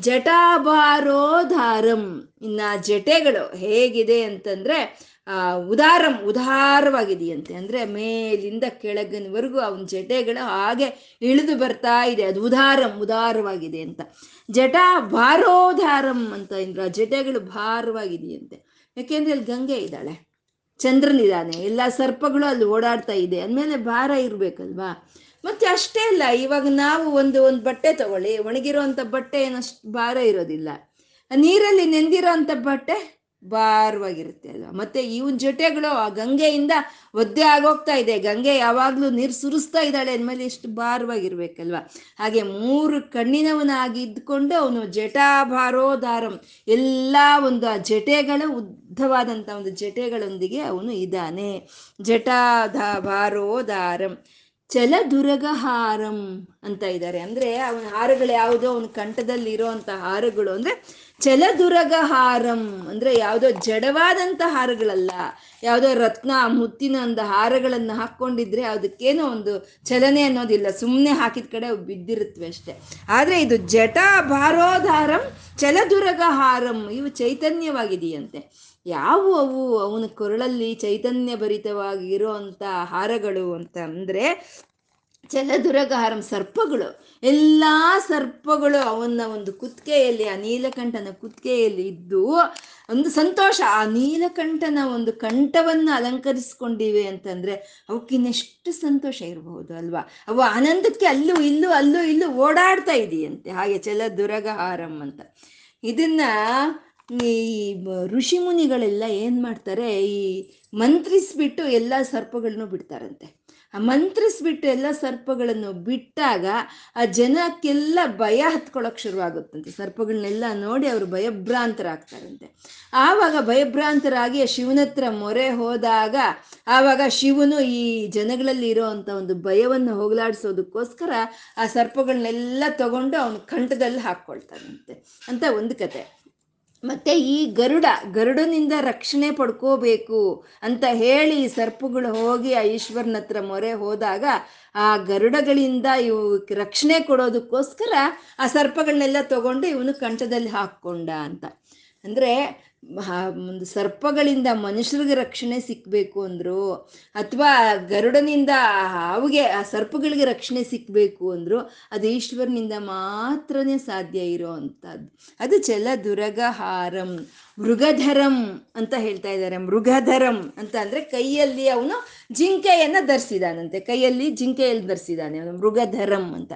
ಜಟಾಭಾರೋಧಾರಂ ಇನ್ನ ಜಟೆಗಳು ಹೇಗಿದೆ ಅಂತಂದ್ರೆ, ಆ, ಉದಾರಂ, ಉದಾರವಾಗಿದೆಯಂತೆ. ಅಂದ್ರೆ ಮೇಲಿಂದ ಕೆಳಗನವರೆಗೂ ಅವನ ಜಟೆಗಳು ಹಾಗೆ ಇಳಿದು ಬರ್ತಾ ಇದೆ. ಅದು ಉದಾರಂ, ಉದಾರವಾಗಿದೆ ಅಂತ. ಜಟ ಭಾರೋಧಾರಂ ಅಂತ ಇಂದ್ರ, ಜಟೆಗಳು ಭಾರವಾಗಿದೆಯಂತೆ. ಯಾಕೆಂದ್ರೆ ಅಲ್ಲಿ ಗಂಗೆ ಇದ್ದಾಳೆ. ಚಂದ್ರನಿದ್ದಾನೆ. ಎಲ್ಲ ಸರ್ಪಗಳು ಅಲ್ಲಿ ಓಡಾಡ್ತಾ ಇದೆ. ಅಂದಮೇಲೆ ಭಾರ ಇರ್ಬೇಕಲ್ವಾ? ಮತ್ತೆ ಅಷ್ಟೇ ಅಲ್ಲ, ಇವಾಗ ನಾವು ಒಂದು ಒಂದು ಬಟ್ಟೆ ತಗೊಳ್ಳಿ ಒಣಗಿರೋಂಥ ಬಟ್ಟೆ ಏನಷ್ಟು ಭಾರ ಇರೋದಿಲ್ಲ. ನೀರಲ್ಲಿ ನೆಂದಿರೋ ಅಂಥ ಬಟ್ಟೆ ಭಾರವಾಗಿರುತ್ತೆ ಅಲ್ವಾ? ಮತ್ತೆ ಇವನ್ ಜೊತೆಗಳು ಆ ಗಂಗೆಯಿಂದ ಒದ್ದೆ ಆಗೋಗ್ತಾ ಇದೆ. ಗಂಗೆ ಯಾವಾಗ್ಲೂ ನೀರು ಸುರಿಸ್ತಾ ಇದ್ದಾಳೆ ಅಂದಮೇಲೆ ಎಷ್ಟು ಭಾರವಾಗಿರ್ಬೇಕಲ್ವಾ? ಹಾಗೆ ಮೂರು ಕಣ್ಣಿನವನಾಗಿ ಇದ್ಕೊಂಡು ಅವನು ಜಟಾಭಾರೋದಾರಂ ಎಲ್ಲ ಒಂದು ಆ ಜಟೆಗಳ ಉದ್ದವಾದಂಥ ಒಂದು ಜಟೆಗಳೊಂದಿಗೆ ಅವನು ಇದ್ದಾನೆ. ಜಟಾಧ ಭಾರೋದಾರಂ ಚಲದುರಗಹಾರಂ ಅಂತ ಇದ್ದಾರೆ. ಅಂದ್ರೆ ಅವನ ಹಾರಗಳು ಯಾವುದೋ ಅವನ ಕಂಠದಲ್ಲಿ ಇರೋಂತ ಹಾರಗಳು. ಅಂದ್ರೆ ಚಲದುರಗಹಾರಂ ಅಂದ್ರೆ ಯಾವುದೋ ಜಡವಾದಂಥ ಹಾರಗಳಲ್ಲ. ಯಾವುದೋ ರತ್ನ, ಮುತ್ತಿನ ಒಂದು ಹಾರಗಳನ್ನು ಹಾಕ್ಕೊಂಡಿದ್ರೆ ಅದಕ್ಕೇನೋ ಒಂದು ಚಲನೆ ಅನ್ನೋದಿಲ್ಲ. ಸುಮ್ಮನೆ ಹಾಕಿದ ಕಡೆ ಬಿದ್ದಿರುತ್ತವೆ ಅಷ್ಟೆ. ಆದರೆ ಇದು ಜಟ ಭಾರೋಧಾರಂ ಚಲದುರಗಹಾರಂ, ಇವು ಚೈತನ್ಯವಾಗಿದೆಯಂತೆ. ಯಾವುವು ಅವು ಅವನ ಕೊರಳಲ್ಲಿ ಚೈತನ್ಯ ಭರಿತವಾಗಿ ಇರುವಂತ ಹಾರಗಳು ಅಂತ ಅಂದರೆ ಚಲದುರಗಾರಂ ಸರ್ಪಗಳು. ಎಲ್ಲ ಸರ್ಪಗಳು ಅವನ ಒಂದು ಕುತ್ತಿಗೆಯಲ್ಲಿ, ಆ ನೀಲಕಂಠನ ಕುತ್ತಿಗೆಯಲ್ಲಿ ಇದ್ದು ಒಂದು ಸಂತೋಷ. ಆ ನೀಲಕಂಠನ ಒಂದು ಕಂಠವನ್ನು ಅಲಂಕರಿಸ್ಕೊಂಡಿವೆ ಅಂತಂದ್ರೆ ಅವಕ್ಕಿನ್ನೆಷ್ಟು ಸಂತೋಷ ಇರಬಹುದು ಅಲ್ವಾ? ಅವು ಆನಂದಕ್ಕೆ ಅಲ್ಲೂ ಇಲ್ಲೂ ಅಲ್ಲೂ ಇಲ್ಲೂ ಓಡಾಡ್ತಾ ಇದೆಯಂತೆ. ಹಾಗೆ ಚಲದುರಗಹಾರಂ ಅಂತ. ಇದನ್ನ ಈ ಋಷಿ ಮುನಿಗಳೆಲ್ಲ ಏನು ಮಾಡ್ತಾರೆ, ಈ ಮಂತ್ರಿಸ್ಬಿಟ್ಟು ಎಲ್ಲ ಸರ್ಪಗಳನ್ನು ಬಿಡ್ತಾರಂತೆ. ಆ ಮಂತ್ರಿಸ್ಬಿಟ್ಟು ಎಲ್ಲ ಸರ್ಪಗಳನ್ನು ಬಿಟ್ಟಾಗ ಆ ಜನಕ್ಕೆಲ್ಲ ಭಯ ಹತ್ಕೊಳಕ್ ಶುರುವಾಗುತ್ತಂತೆ. ಸರ್ಪಗಳನ್ನೆಲ್ಲ ನೋಡಿ ಅವರು ಭಯಭ್ರಾಂತರಾಗ್ತಾರಂತೆ. ಆವಾಗ ಭಯಭ್ರಾಂತರಾಗಿ ಶಿವನ ಹತ್ರ ಮೊರೆ ಹೋದಾಗ, ಆವಾಗ ಶಿವನು ಈ ಜನಗಳಲ್ಲಿ ಇರೋ ಅಂತ ಒಂದು ಭಯವನ್ನು ಹೋಗಲಾಡಿಸೋದಕ್ಕೋಸ್ಕರ ಆ ಸರ್ಪಗಳನ್ನೆಲ್ಲ ತಗೊಂಡು ಅವನ ಕಂಠದಲ್ಲಿ ಹಾಕ್ಕೊಳ್ತಾರಂತೆ. ಅಂತ ಒಂದು ಕತೆ. ಮತ್ತೆ ಈ ಗರುಡ, ಗರುಡನಿಂದ ರಕ್ಷಣೆ ಪಡ್ಕೋಬೇಕು ಅಂತ ಹೇಳಿ ಈ ಸರ್ಪಗಳು ಹೋಗಿ ಆ ಈಶ್ವರನ ಹತ್ರ ಮೊರೆ ಹೋದಾಗ ಆ ಗರುಡಗಳಿಂದ ಇವು ರಕ್ಷಣೆ ಕೊಡೋದಕ್ಕೋಸ್ಕರ ಆ ಸರ್ಪಗಳನ್ನೆಲ್ಲ ತಗೊಂಡು ಇವನು ಕಂಠದಲ್ಲಿ ಹಾಕ್ಕೊಂಡ ಅಂತ. ಅಂದ್ರೆ ಒಂದು ಸರ್ಪಗಳಿಂದ ಮನುಷ್ಯರಿಗೆ ರಕ್ಷಣೆ ಸಿಕ್ಕಬೇಕು ಅಂದರು, ಅಥವಾ ಗರುಡನಿಂದ ಹಾವಿಗೆ, ಆ ಸರ್ಪಗಳಿಗೆ ರಕ್ಷಣೆ ಸಿಕ್ಕಬೇಕು ಅಂದರು, ಅದು ಈಶ್ವರನಿಂದ ಮಾತ್ರನೇ ಸಾಧ್ಯ ಇರೋ ಅಂಥದ್ದು. ಅದು ಚಲ ದುರಗಹಾರಂ, ಮೃಗಧರಂ ಅಂತ ಹೇಳ್ತಾ ಇದ್ದಾರೆ. ಮೃಗಧರಂ ಅಂತ ಅಂದರೆ ಕೈಯಲ್ಲಿ ಅವನು ಜಿಂಕೆಯನ್ನು ಧರಿಸಿದಾನಂತೆ. ಕೈಯಲ್ಲಿ ಜಿಂಕೆಯಲ್ಲಿ ಧರಿಸಿದಾನೆ ಅವನು, ಮೃಗಧರಂ ಅಂತ.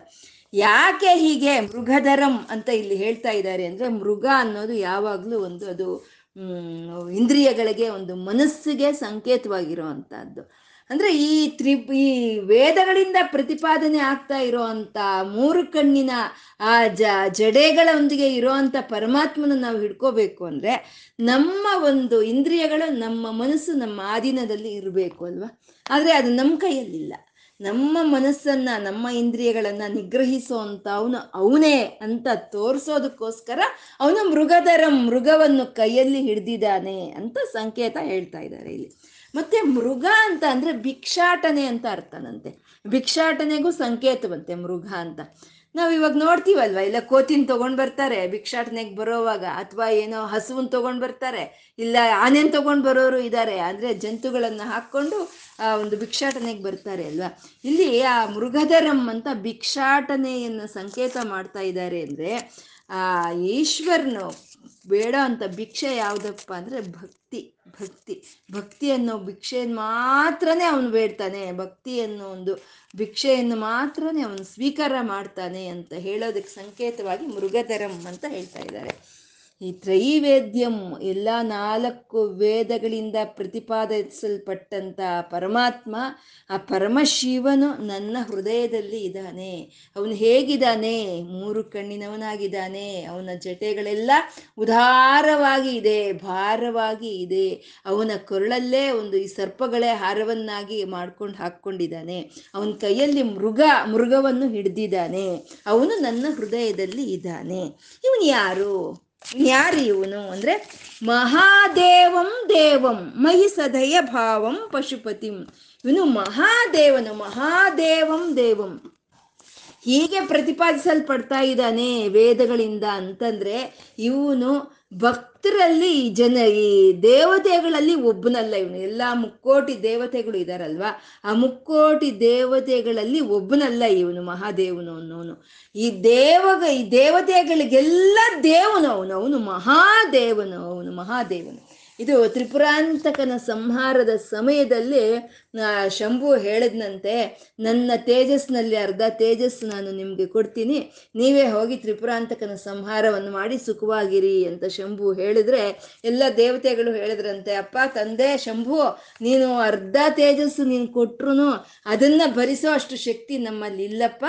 ಯಾಕೆ ಹೀಗೆ ಮೃಗಧರಂ ಅಂತ ಇಲ್ಲಿ ಹೇಳ್ತಾ ಇದ್ದಾರೆ ಅಂದ್ರೆ ಮೃಗ ಅನ್ನೋದು ಯಾವಾಗಲೂ ಒಂದು ಅದು ಇಂದ್ರಿಯಗಳಿಗೆ ಒಂದು ಮನಸ್ಸಿಗೆ ಸಂಕೇತವಾಗಿರುವಂತಹದ್ದು. ಅಂದ್ರೆ ಈ ತ್ರಿ, ಈ ವೇದಗಳಿಂದ ಪ್ರತಿಪಾದನೆ ಆಗ್ತಾ ಇರೋವಂಥ ಮೂರು ಕಣ್ಣಿನ, ಆ ಜ, ಜಡೆಗಳೊಂದಿಗೆ ಇರೋವಂಥ ಪರಮಾತ್ಮನ ನಾವು ಹಿಡ್ಕೋಬೇಕು ಅಂದ್ರೆ ನಮ್ಮ ಒಂದು ಇಂದ್ರಿಯಗಳು ನಮ್ಮ ಮನಸ್ಸು ನಮ್ಮ ಆಧೀನದಲ್ಲಿ ಇರಬೇಕು ಅಲ್ವಾ? ಆದರೆ ಅದು ನಮ್ಮ ಕೈಯಲ್ಲಿಲ್ಲ. ನಮ್ಮ ಮನಸ್ಸನ್ನ, ನಮ್ಮ ಇಂದ್ರಿಯಗಳನ್ನ ನಿಗ್ರಹಿಸೋ ಅಂತ ಅವನು ಅವನೇ ಅಂತ ತೋರಿಸೋದಕ್ಕೋಸ್ಕರ ಅವನು ಮೃಗದರ ಮೃಗವನ್ನು ಕೈಯಲ್ಲಿ ಹಿಡ್ದಿದ್ದಾನೆ ಅಂತ ಸಂಕೇತ ಹೇಳ್ತಾ ಇದ್ದಾರೆ ಇಲ್ಲಿ. ಮತ್ತೆ ಮೃಗ ಅಂತ ಅಂದ್ರೆ ಭಿಕ್ಷಾಟನೆ ಅಂತ ಅರ್ಥನಂತೆ. ಭಿಕ್ಷಾಟನೆಗೂ ಸಂಕೇತವಂತೆ ಮೃಗ ಅಂತ. ನಾವ್ ಇವಾಗ ನೋಡ್ತೀವಲ್ವ? ಇಲ್ಲ ಕೋತಿನ ತಗೊಂಡ್ ಬರ್ತಾರೆ, ಭಿಕ್ಷಾಟನೆಗೆ ಬರೋವಾಗ ಅಥವಾ ಏನೋ ಹಸುವನ್ ತಗೊಂಡ್ ಬರ್ತಾರೆ, ಇಲ್ಲ ಆನೆನ್ ತಗೊಂಡ್ ಬರೋರು ಇದ್ದಾರೆ ಅಂದ್ರೆ ಜಂತುಗಳನ್ನ ಹಾಕೊಂಡು ಒಂದು ಭಿಕ್ಷಾಟನೆಗೆ ಬರ್ತಾರೆ ಅಲ್ವಾ? ಇಲ್ಲಿ ಆ ಮೃಗಧರಂ ಅಂತ ಭಿಕ್ಷಾಟನೆಯನ್ನು ಸಂಕೇತ ಮಾಡ್ತಾ ಇದ್ದಾರೆ ಅಂದ್ರೆ, ಆ, ಈಶ್ವರನು ಬೇಡ ಅಂತ ಭಿಕ್ಷೆ ಯಾವುದಪ್ಪ ಅಂದ್ರೆ ಭಕ್ತಿ ಭಕ್ತಿ. ಭಕ್ತಿ ಅನ್ನೋ ಭಿಕ್ಷೆಯನ್ನು ಮಾತ್ರನೇ ಅವನು ಬೇಡ್ತಾನೆ. ಭಕ್ತಿ ಅನ್ನೋ ಒಂದು ಭಿಕ್ಷೆಯನ್ನು ಮಾತ್ರನೇ ಅವನು ಸ್ವೀಕಾರ ಮಾಡ್ತಾನೆ ಅಂತ ಹೇಳೋದಕ್ಕೆ ಸಂಕೇತವಾಗಿ ಮೃಗಧರಂ ಅಂತ ಹೇಳ್ತಾ ಇದ್ದಾರೆ. ಈ ತ್ರೈವೇದ್ಯಂ ಎಲ್ಲ ನಾಲ್ಕು ವೇದಗಳಿಂದ ಪ್ರತಿಪಾದಿಸಲ್ಪಟ್ಟಂತ ಪರಮಾತ್ಮ, ಆ ಪರಮಶಿವನು ನನ್ನ ಹೃದಯದಲ್ಲಿ ಇದ್ದಾನೆ. ಅವನು ಹೇಗಿದ್ದಾನೆ? ಮೂರು ಕಣ್ಣಿನವನಾಗಿದ್ದಾನೆ. ಅವನ ಜಟೆಗಳೆಲ್ಲ ಉದಾರವಾಗಿ ಇದೆ, ಭಾರವಾಗಿ ಇದೆ. ಅವನ ಕೊರಳಲ್ಲೇ ಒಂದು ಈ ಸರ್ಪಗಳೇ ಹಾರವನ್ನಾಗಿ ಮಾಡ್ಕೊಂಡು ಹಾಕ್ಕೊಂಡಿದ್ದಾನೆ. ಅವನ ಕೈಯಲ್ಲಿ ಮೃಗ, ಮೃಗವನ್ನು ಹಿಡಿದಿದ್ದಾನೆ. ಅವನು ನನ್ನ ಹೃದಯದಲ್ಲಿ ಇದ್ದಾನೆ. ಇವನು ಯಾರು? ಯಾರು ಇವನು ಅಂದ್ರೆ ಮಹಾದೇವಂ ದೇವಂ ಮಹಿ ಸದಯ ಭಾವಂ ಪಶುಪತಿಂ. ಇವನು ಮಹಾದೇವನು, ಮಹಾದೇವಂ ದೇವಂ. ಹೀಗೆ ಪ್ರತಿಪಾದಿಸಲ್ಪಡ್ತಾ ಇದ್ದಾನೆ ವೇದಗಳಿಂದ ಅಂತಂದ್ರೆ ಇವನು ಭಕ್ತರಲ್ಲಿ ಜನ, ಈ ದೇವತೆಗಳಲ್ಲಿ ಒಬ್ಬನಲ್ಲ ಇವನು. ಎಲ್ಲ ಮುಕ್ಕೋಟಿ ದೇವತೆಗಳು ಇದಾರಲ್ವಾ? ಆ ಮುಕ್ಕೋಟಿ ದೇವತೆಗಳಲ್ಲಿ ಒಬ್ಬನಲ್ಲ ಇವನು, ಮಹಾದೇವನು ಅನ್ನೋನು. ಈ ದೇವಗ, ಈ ದೇವತೆಗಳಿಗೆಲ್ಲ ದೇವನು ಅವನು. ಅವನು ಮಹಾದೇವನು ಅವನು ಮಹಾದೇವನು. ಇದು ತ್ರಿಪುರಾಂತಕನ ಸಂಹಾರದ ಸಮಯದಲ್ಲಿ ಶಂಭು ಹೇಳಿದ್ನಂತೆ, ನನ್ನ ತೇಜಸ್ನಲ್ಲಿ ಅರ್ಧ ತೇಜಸ್ಸು ನಾನು ನಿಮಗೆ ಕೊಡ್ತೀನಿ. ನೀವೇ ಹೋಗಿ ತ್ರಿಪುರಾಂತಕನ ಸಂಹಾರವನ್ನು ಮಾಡಿ ಸುಖವಾಗಿರಿ ಅಂತ ಶಂಭು ಹೇಳಿದ್ರೆ, ಎಲ್ಲ ದೇವತೆಗಳು ಹೇಳಿದ್ರಂತೆ, ಅಪ್ಪ, ತಂದೆ, ಶಂಭು, ನೀನು ಅರ್ಧ ತೇಜಸ್ಸು ನೀನು ಕೊಟ್ರು ಅದನ್ನ ಭರಿಸೋ ಅಷ್ಟು ಶಕ್ತಿ ನಮ್ಮಲ್ಲಿ ಇಲ್ಲಪ್ಪ.